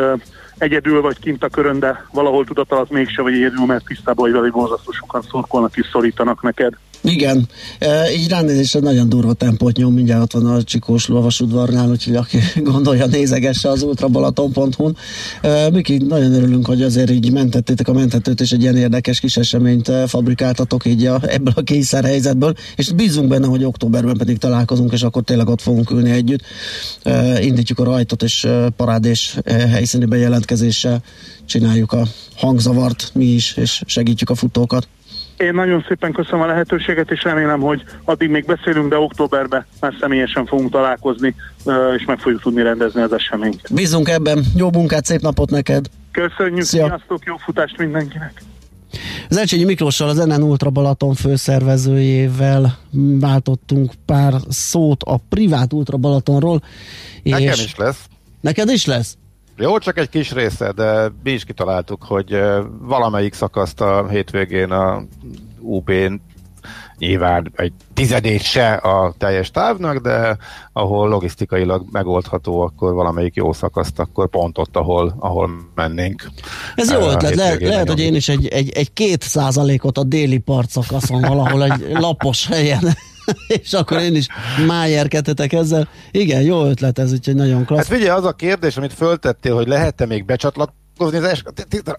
egyedül vagy kint a körön, de valahol tudat alatt mégse vagy egyedül, mert tisztában vagy velük borzasztó sokan szorkolnak és szorítanak neked. Igen, e, így ránézésre nagyon durva tempót nyom, mindjárt ott van a Csikós lovasudvarnál, úgyhogy aki gondolja, nézegesse az ultrabalaton.hu-n. E, Miki, nagyon örülünk, hogy azért így mentettétek a mentetőt, és egy ilyen érdekes kis eseményt e, fabrikáltatok így a, ebből a kényszer helyzetből, és bízunk benne, hogy októberben pedig találkozunk, és akkor tényleg ott fogunk ülni együtt. E, indítjuk a rajtot, és e, parádés e, helyszíni bejelentkezéssel csináljuk a hangzavart mi is, és segítjük a futókat. Én nagyon szépen köszönöm a lehetőséget, és remélem, hogy addig még beszélünk, de októberben már személyesen fogunk találkozni, és meg fogjuk tudni rendezni az eseményt. Bízunk ebben. Jó munkát, szép napot neked! Köszönjük, Szia. sziasztok, jó futást mindenkinek! Elcsényi Miklóssal, az NN Ultra Balaton főszervezőjével váltottunk pár szót a privát Ultra Balatonról. Nekem és is lesz. Neked is lesz? Jó, csak egy kis része, de mi is kitaláltuk, hogy valamelyik szakaszt a hétvégén a UP-n nyilván egy tizedét se a teljes távnak, de ahol logisztikailag megoldható, akkor valamelyik jó szakaszt, akkor pont ott, ahol, ahol mennénk. Ez jó ötlet, Le, lehet, hogy én is egy, egy, egy két százalékot a déli part szakaszon valahol egy lapos helyen és akkor én is májerkedhetek ezzel. Igen, jó ötlet ez, úgyhogy nagyon klassz. Hát figyelj, az a kérdés, amit föltettél, hogy lehet-e még becsatlakozni,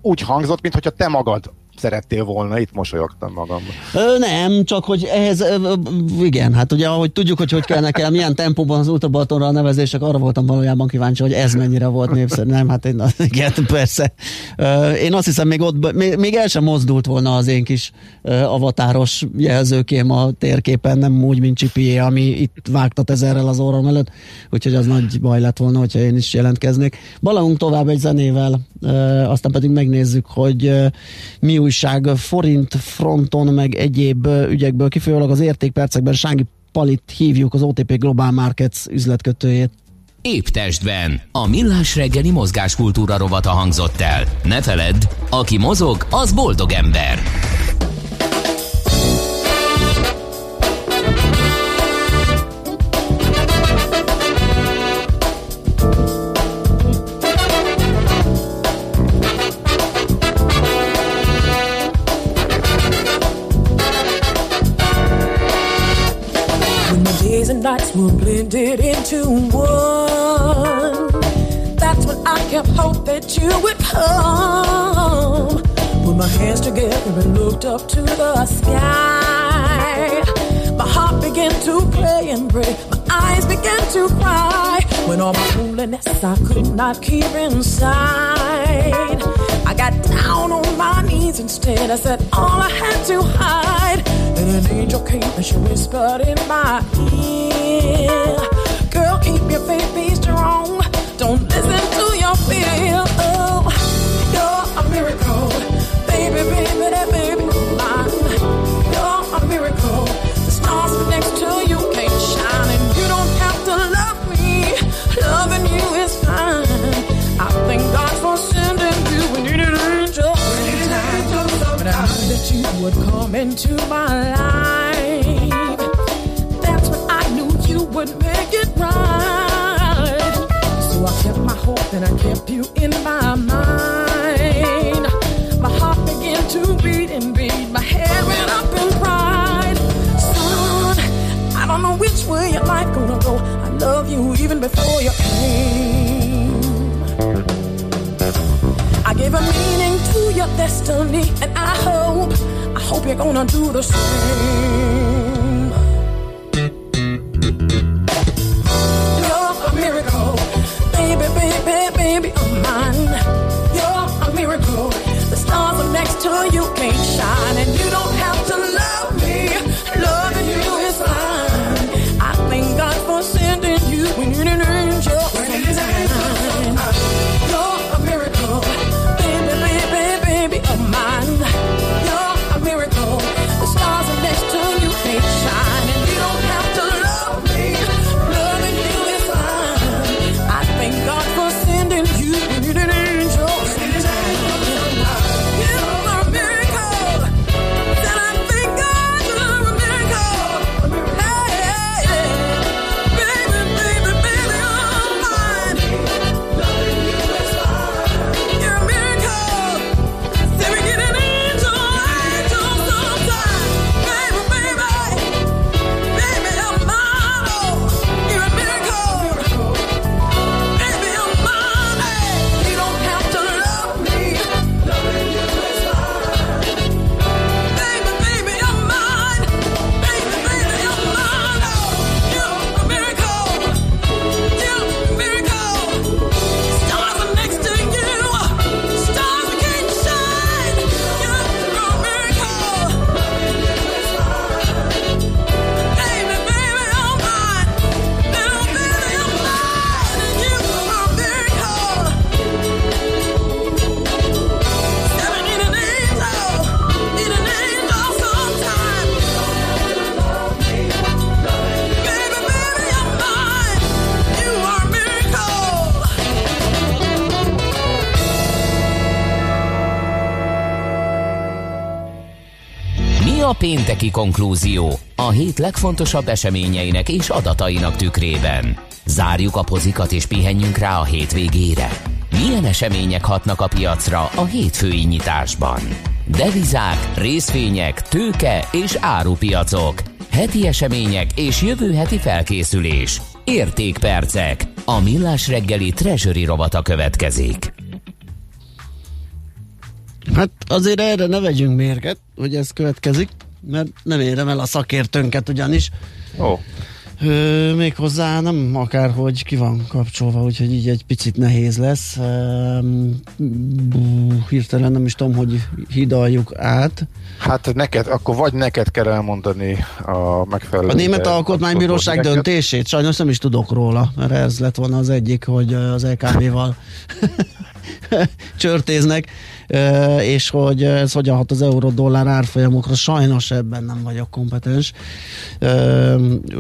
úgy hangzott, mintha te magad szerettél volna, itt mosolyogtam magamban. Ö, nem, csak hogy ehhez, ö, igen, hát ugye ahogy tudjuk, hogy hogy kell nekem, milyen tempóban az Ultrabalatonra a nevezések, arra voltam valójában kíváncsi, hogy ez mennyire volt népszerű. Nem, hát én, igen, persze. Ö, én azt hiszem, még ott, még, még el sem mozdult volna az én kis ö, avatáros jelzőkém a térképen, nem úgy, mint Csipié, ami itt vágtat ezerrel az óra mellett, úgyhogy az nagy baj lett volna, hogyha én is jelentkeznék. Balagunk tovább egy zenével, ö, aztán pedig megnézzük, hogy ö, mi újság forint fronton, meg egyéb ügyekből kifolyólag az értékpercekben Sángi Palit hívjuk az OTP Global Markets üzletkötőjét. Épp testben. A millás reggeli mozgáskultúra rovata hangzott el. Ne feledd, aki mozog, az boldog ember. Nights were blended into one. That's when I kept hope that you would come. Put my hands together and looked up to the sky. My heart began to play and break. My eyes began to cry. When all my loneliness I could not keep inside. Got down on my knees instead. I said all I had to hide. And an angel came and she whispered in my ear. Girl, keep your faith, be strong. Don't listen to your fear. Would come into my life. That's when I knew you would make it right. So I kept my hope and I kept you in my mind. My heart began to beat and beat. My head went up in pride. Son, I don't know which way your life gonna go. I love you even before you came. I gave a meaning to your destiny, and I hope, hope you're gonna do the same. Pénteki konklúzió a hét legfontosabb eseményeinek és adatainak tükrében? Zárjuk a pozikat és pihenjünk rá a hétvégére. Milyen események hatnak a piacra a hétfői nyitásban? Devizák, részvények, tőke és árupiacok. Heti események és jövő heti felkészülés. Értékpercek. A millás reggeli treasury rovata következik. Hát azért erre ne vegyünk mérget, hogy ez következik, mert nem érem el a szakértőnket ugyanis. Ó. Ö, méghozzá nem akárhogy ki van kapcsolva, úgyhogy így egy picit nehéz lesz. Bú, hirtelen nem is tudom, hogy hidaljuk át. Hát neked, akkor vagy neked kell elmondani a megfelelő... A Német Alkotmánybíróság neked. döntését sajnos nem is tudok róla, mert ez lett volna az egyik, hogy az LKB-val csörtéznek, és hogy ez hogyan hat az euró-dollár árfolyamokra, sajnos ebben nem vagyok kompetens.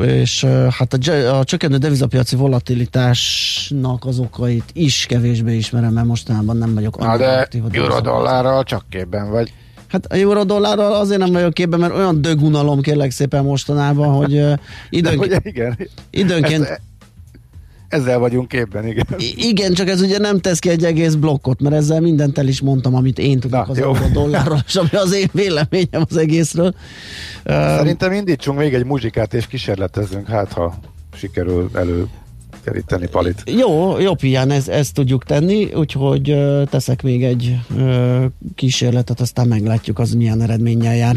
És hát a, csökkenő devizapiaci volatilitásnak az okait is kevésbé ismerem, mert mostanában nem vagyok Na de aktív a euró-dollárral csak képben vagy. Hát a euró-dollárral azért nem vagyok képben, mert olyan dögunalom kérlek szépen mostanában, hogy ö, időnk, Ugye, igen. időnként Ez, ezzel vagyunk képben, igen. I- Igen, csak ez ugye nem tesz ki egy egész blokkot, mert ezzel mindent el is mondtam, amit én tudok Na, az jó. euró-dollárról, és ami az én véleményem az egészről. Szerintem indítsunk még egy muzsikát, és kísérletezzünk, hát ha sikerül előkeríteni palit. Jó, jó pián, ez, ezt tudjuk tenni, úgyhogy ö, teszek még egy ö, kísérletet, aztán meglátjuk, az milyen eredménnyel jár.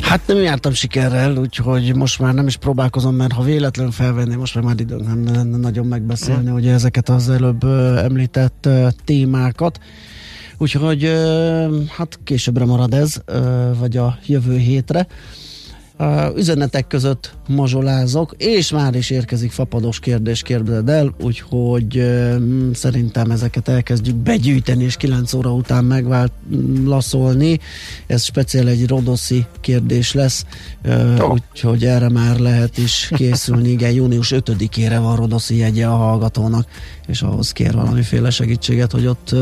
Hát nem jártam sikerrel, úgyhogy most már nem is próbálkozom, mert ha véletlenül felvenni, most már már időnk nem lenne nagyon megbeszélni Mm. ugye ezeket az előbb említett témákat. Úgyhogy hát későbbre marad ez, vagy a jövő hétre. Üzenetek között mazsolázok, és már is érkezik fapados kérdés, kérdezed el, úgyhogy szerintem ezeket elkezdjük begyűjteni, és 9 óra után megválaszolni. Ez speciál egy rodoszi kérdés lesz, úgyhogy erre már lehet is készülni. Igen, június 5-ére van rodoszi jegye a hallgatónak, és ahhoz kér valamiféle segítséget, hogy ott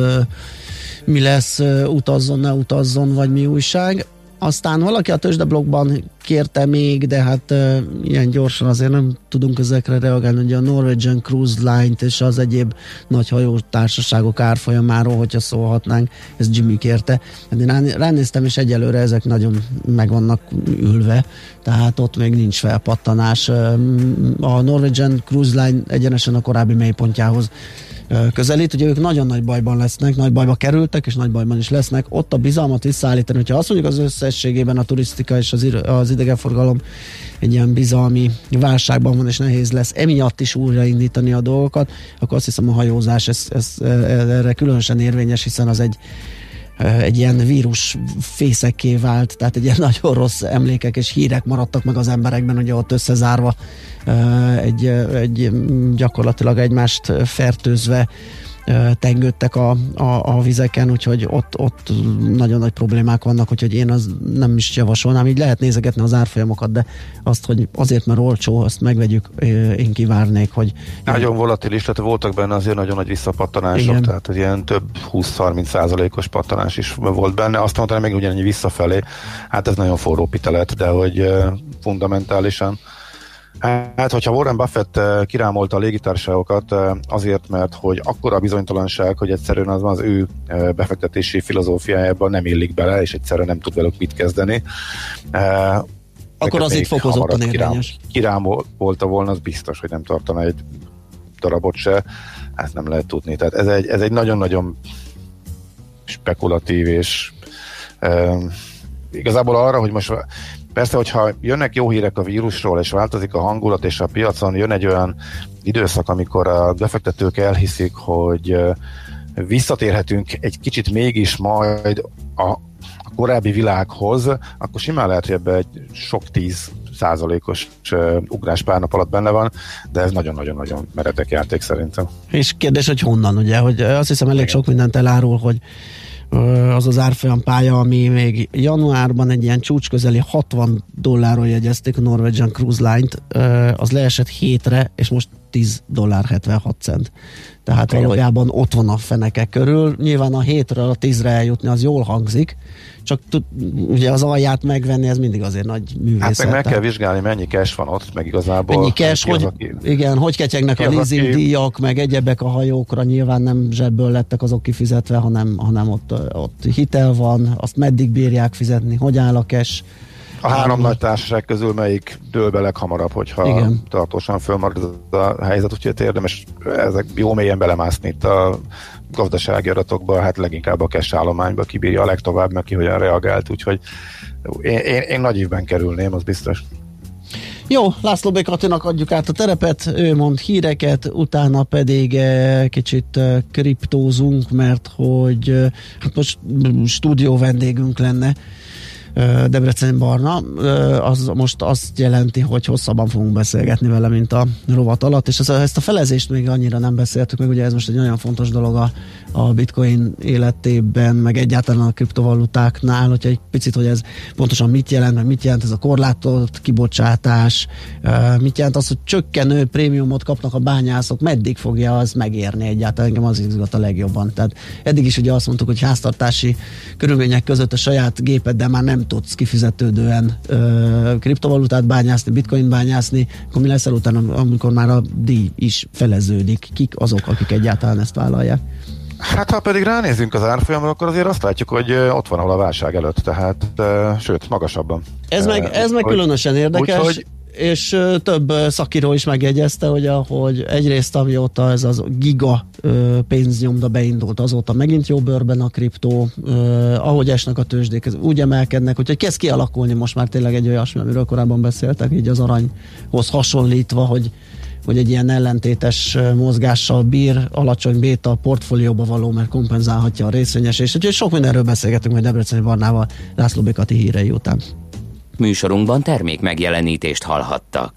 mi lesz, utazzon, ne utazzon, vagy mi újság. Aztán valaki a tőzsdeblogban kérte még, de hát uh, ilyen gyorsan azért nem tudunk ezekre reagálni, hogy a Norwegian Cruise Line-t és az egyéb nagy hajó társaságok árfolyamáról, hogyha szólhatnánk, ez Jimmy kérte. Hát én rá- ránéztem, és egyelőre ezek nagyon meg vannak ülve, tehát ott még nincs felpattanás. A Norwegian Cruise Line egyenesen a korábbi mélypontjához közelít. Ugye ők nagyon nagy bajban lesznek, nagy bajba kerültek, és nagy bajban is lesznek. Ott a bizalmat visszaállítani, hogyha azt mondjuk az összességében a turisztika és az, az idegenforgalom egy ilyen bizalmi válságban van, és nehéz lesz emiatt is újraindítani a dolgokat, akkor azt hiszem a hajózás ez, ez, erre különösen érvényes, hiszen az egy egy ilyen vírus fészekké vált, tehát egy ilyen nagyon rossz emlékek és hírek maradtak meg az emberekben, ugye ott összezárva egy, egy gyakorlatilag egymást fertőzve tengődtek a, a, a vizeken, úgyhogy ott, ott nagyon nagy problémák vannak, úgyhogy én az nem is javasolnám, így lehet nézegetni az árfolyamokat, de azt, hogy azért, mert olcsó, azt megvegyük, én kivárnék, hogy Nagyon volatilis, tehát voltak benne azért nagyon nagy visszapattanások, Igen. tehát ilyen több 20-30 százalékos pattanás is volt benne. Azt mondtam, még ugyanannyi visszafelé. Hát ez nagyon forró pite lett, de hogy fundamentálisan Hát, hogyha Warren Buffett eh, kirámolta a légitársaságokat eh, azért, mert hogy akkora bizonytalanság, hogy egyszerűen az, az ő eh, befektetési filozófiájában nem illik bele, és egyszerűen nem tud velük mit kezdeni. Akkor az itt fokozottan érvényes. Kirám, kirámolta volna, az biztos, hogy nem tartana egy darabot se. Ezt nem lehet tudni. Tehát ez egy, ez egy nagyon-nagyon spekulatív és igazából arra, hogy most persze, hogyha jönnek jó hírek a vírusról, és változik a hangulat, és a piacon jön egy olyan időszak, amikor a befektetők elhiszik, hogy visszatérhetünk egy kicsit mégis majd a, korábbi világhoz, akkor simán lehet, hogy ebbe egy sok tíz százalékos ugrás pár nap alatt benne van, de ez nagyon-nagyon-nagyon meredek játék szerintem. És kérdés, hogy honnan, ugye, hogy azt hiszem elég sok mindent elárul, hogy az az árfolyam pálya, ami még januárban egy ilyen csúcs közeli 60 dollárról jegyezték a Norwegian Cruise Line-t, az leesett hétre, és most 10 dollár 76 cent. Tehát valójában ott van a feneke körül. Nyilván a hétről a 10-re eljutni az jól hangzik, csak tud, ugye az alját megvenni, ez mindig azért nagy művészet. Hát meg meg kell vizsgálni, mennyi cash van ott, meg igazából. Mennyi cash, ki az, hogy, aki- igen, hogy ketyegnek a leasing aki- díjak, meg egyebek a hajókra, nyilván nem zsebből lettek azok kifizetve, hanem, hanem ott, ott hitel van, azt meddig bírják fizetni, hogy áll a cash. A három nagy társaság közül melyik dől be leghamarabb, hogyha Igen. Tartósan fölmarad a helyzet, úgyhogy érdemes ezek jó mélyen belemászni itt a gazdasági adatokba, hát leginkább a cash állományba kibírja a legtovább, meg ki hogyan reagált, úgyhogy én, én, én nagy évben kerülném, az biztos. Jó, László B. Katinak adjuk át a terepet, ő mond híreket, utána pedig eh, kicsit eh, kriptózunk, mert hogy eh, hát most stúdió vendégünk lenne Debrecen Barna, az most azt jelenti, hogy hosszabban fogunk beszélgetni vele, mint a rovat alatt, és ezt a felezést még annyira nem beszéltük meg, ugye ez most egy nagyon fontos dolog a, a bitcoin életében, meg egyáltalán a kriptovalutáknál, hogyha egy picit, hogy ez pontosan mit jelent, meg mit jelent ez a korlátolt kibocsátás, mit jelent az, hogy csökkenő prémiumot kapnak a bányászok, meddig fogja az megérni egyáltalán, engem az izgat a legjobban. Tehát eddig is ugye azt mondtuk, hogy háztartási körülmények között a saját gépeddel már nem tudsz kifizetődően ö, kriptovalutát bányászni, bitcoin bányászni, akkor mi lesz el utána, amikor már a díj is feleződik? Kik azok, akik egyáltalán ezt vállalják? Hát ha pedig ránézünk az árfolyamra, akkor azért azt látjuk, hogy ott van, ahol a válság előtt, tehát ö, sőt, magasabban. Ez meg, ez meg különösen érdekes. Úgyhogy és több szakíró is megjegyezte, hogy ahogy egyrészt amióta ez az giga pénznyomda beindult, azóta megint jó bőrben a kriptó, ahogy esnek a tőzsdék, úgy emelkednek, úgyhogy kezd kialakulni most már tényleg egy olyasmi, amiről korábban beszéltek, így az aranyhoz hasonlítva, hogy hogy egy ilyen ellentétes mozgással bír, alacsony béta a portfólióba való, mert kompenzálhatja a részvényesést. Úgyhogy sok mindenről beszélgetünk majd Debreceni Barnával László Békati hírei után. Műsorunkban termék megjelenítést hallhattak.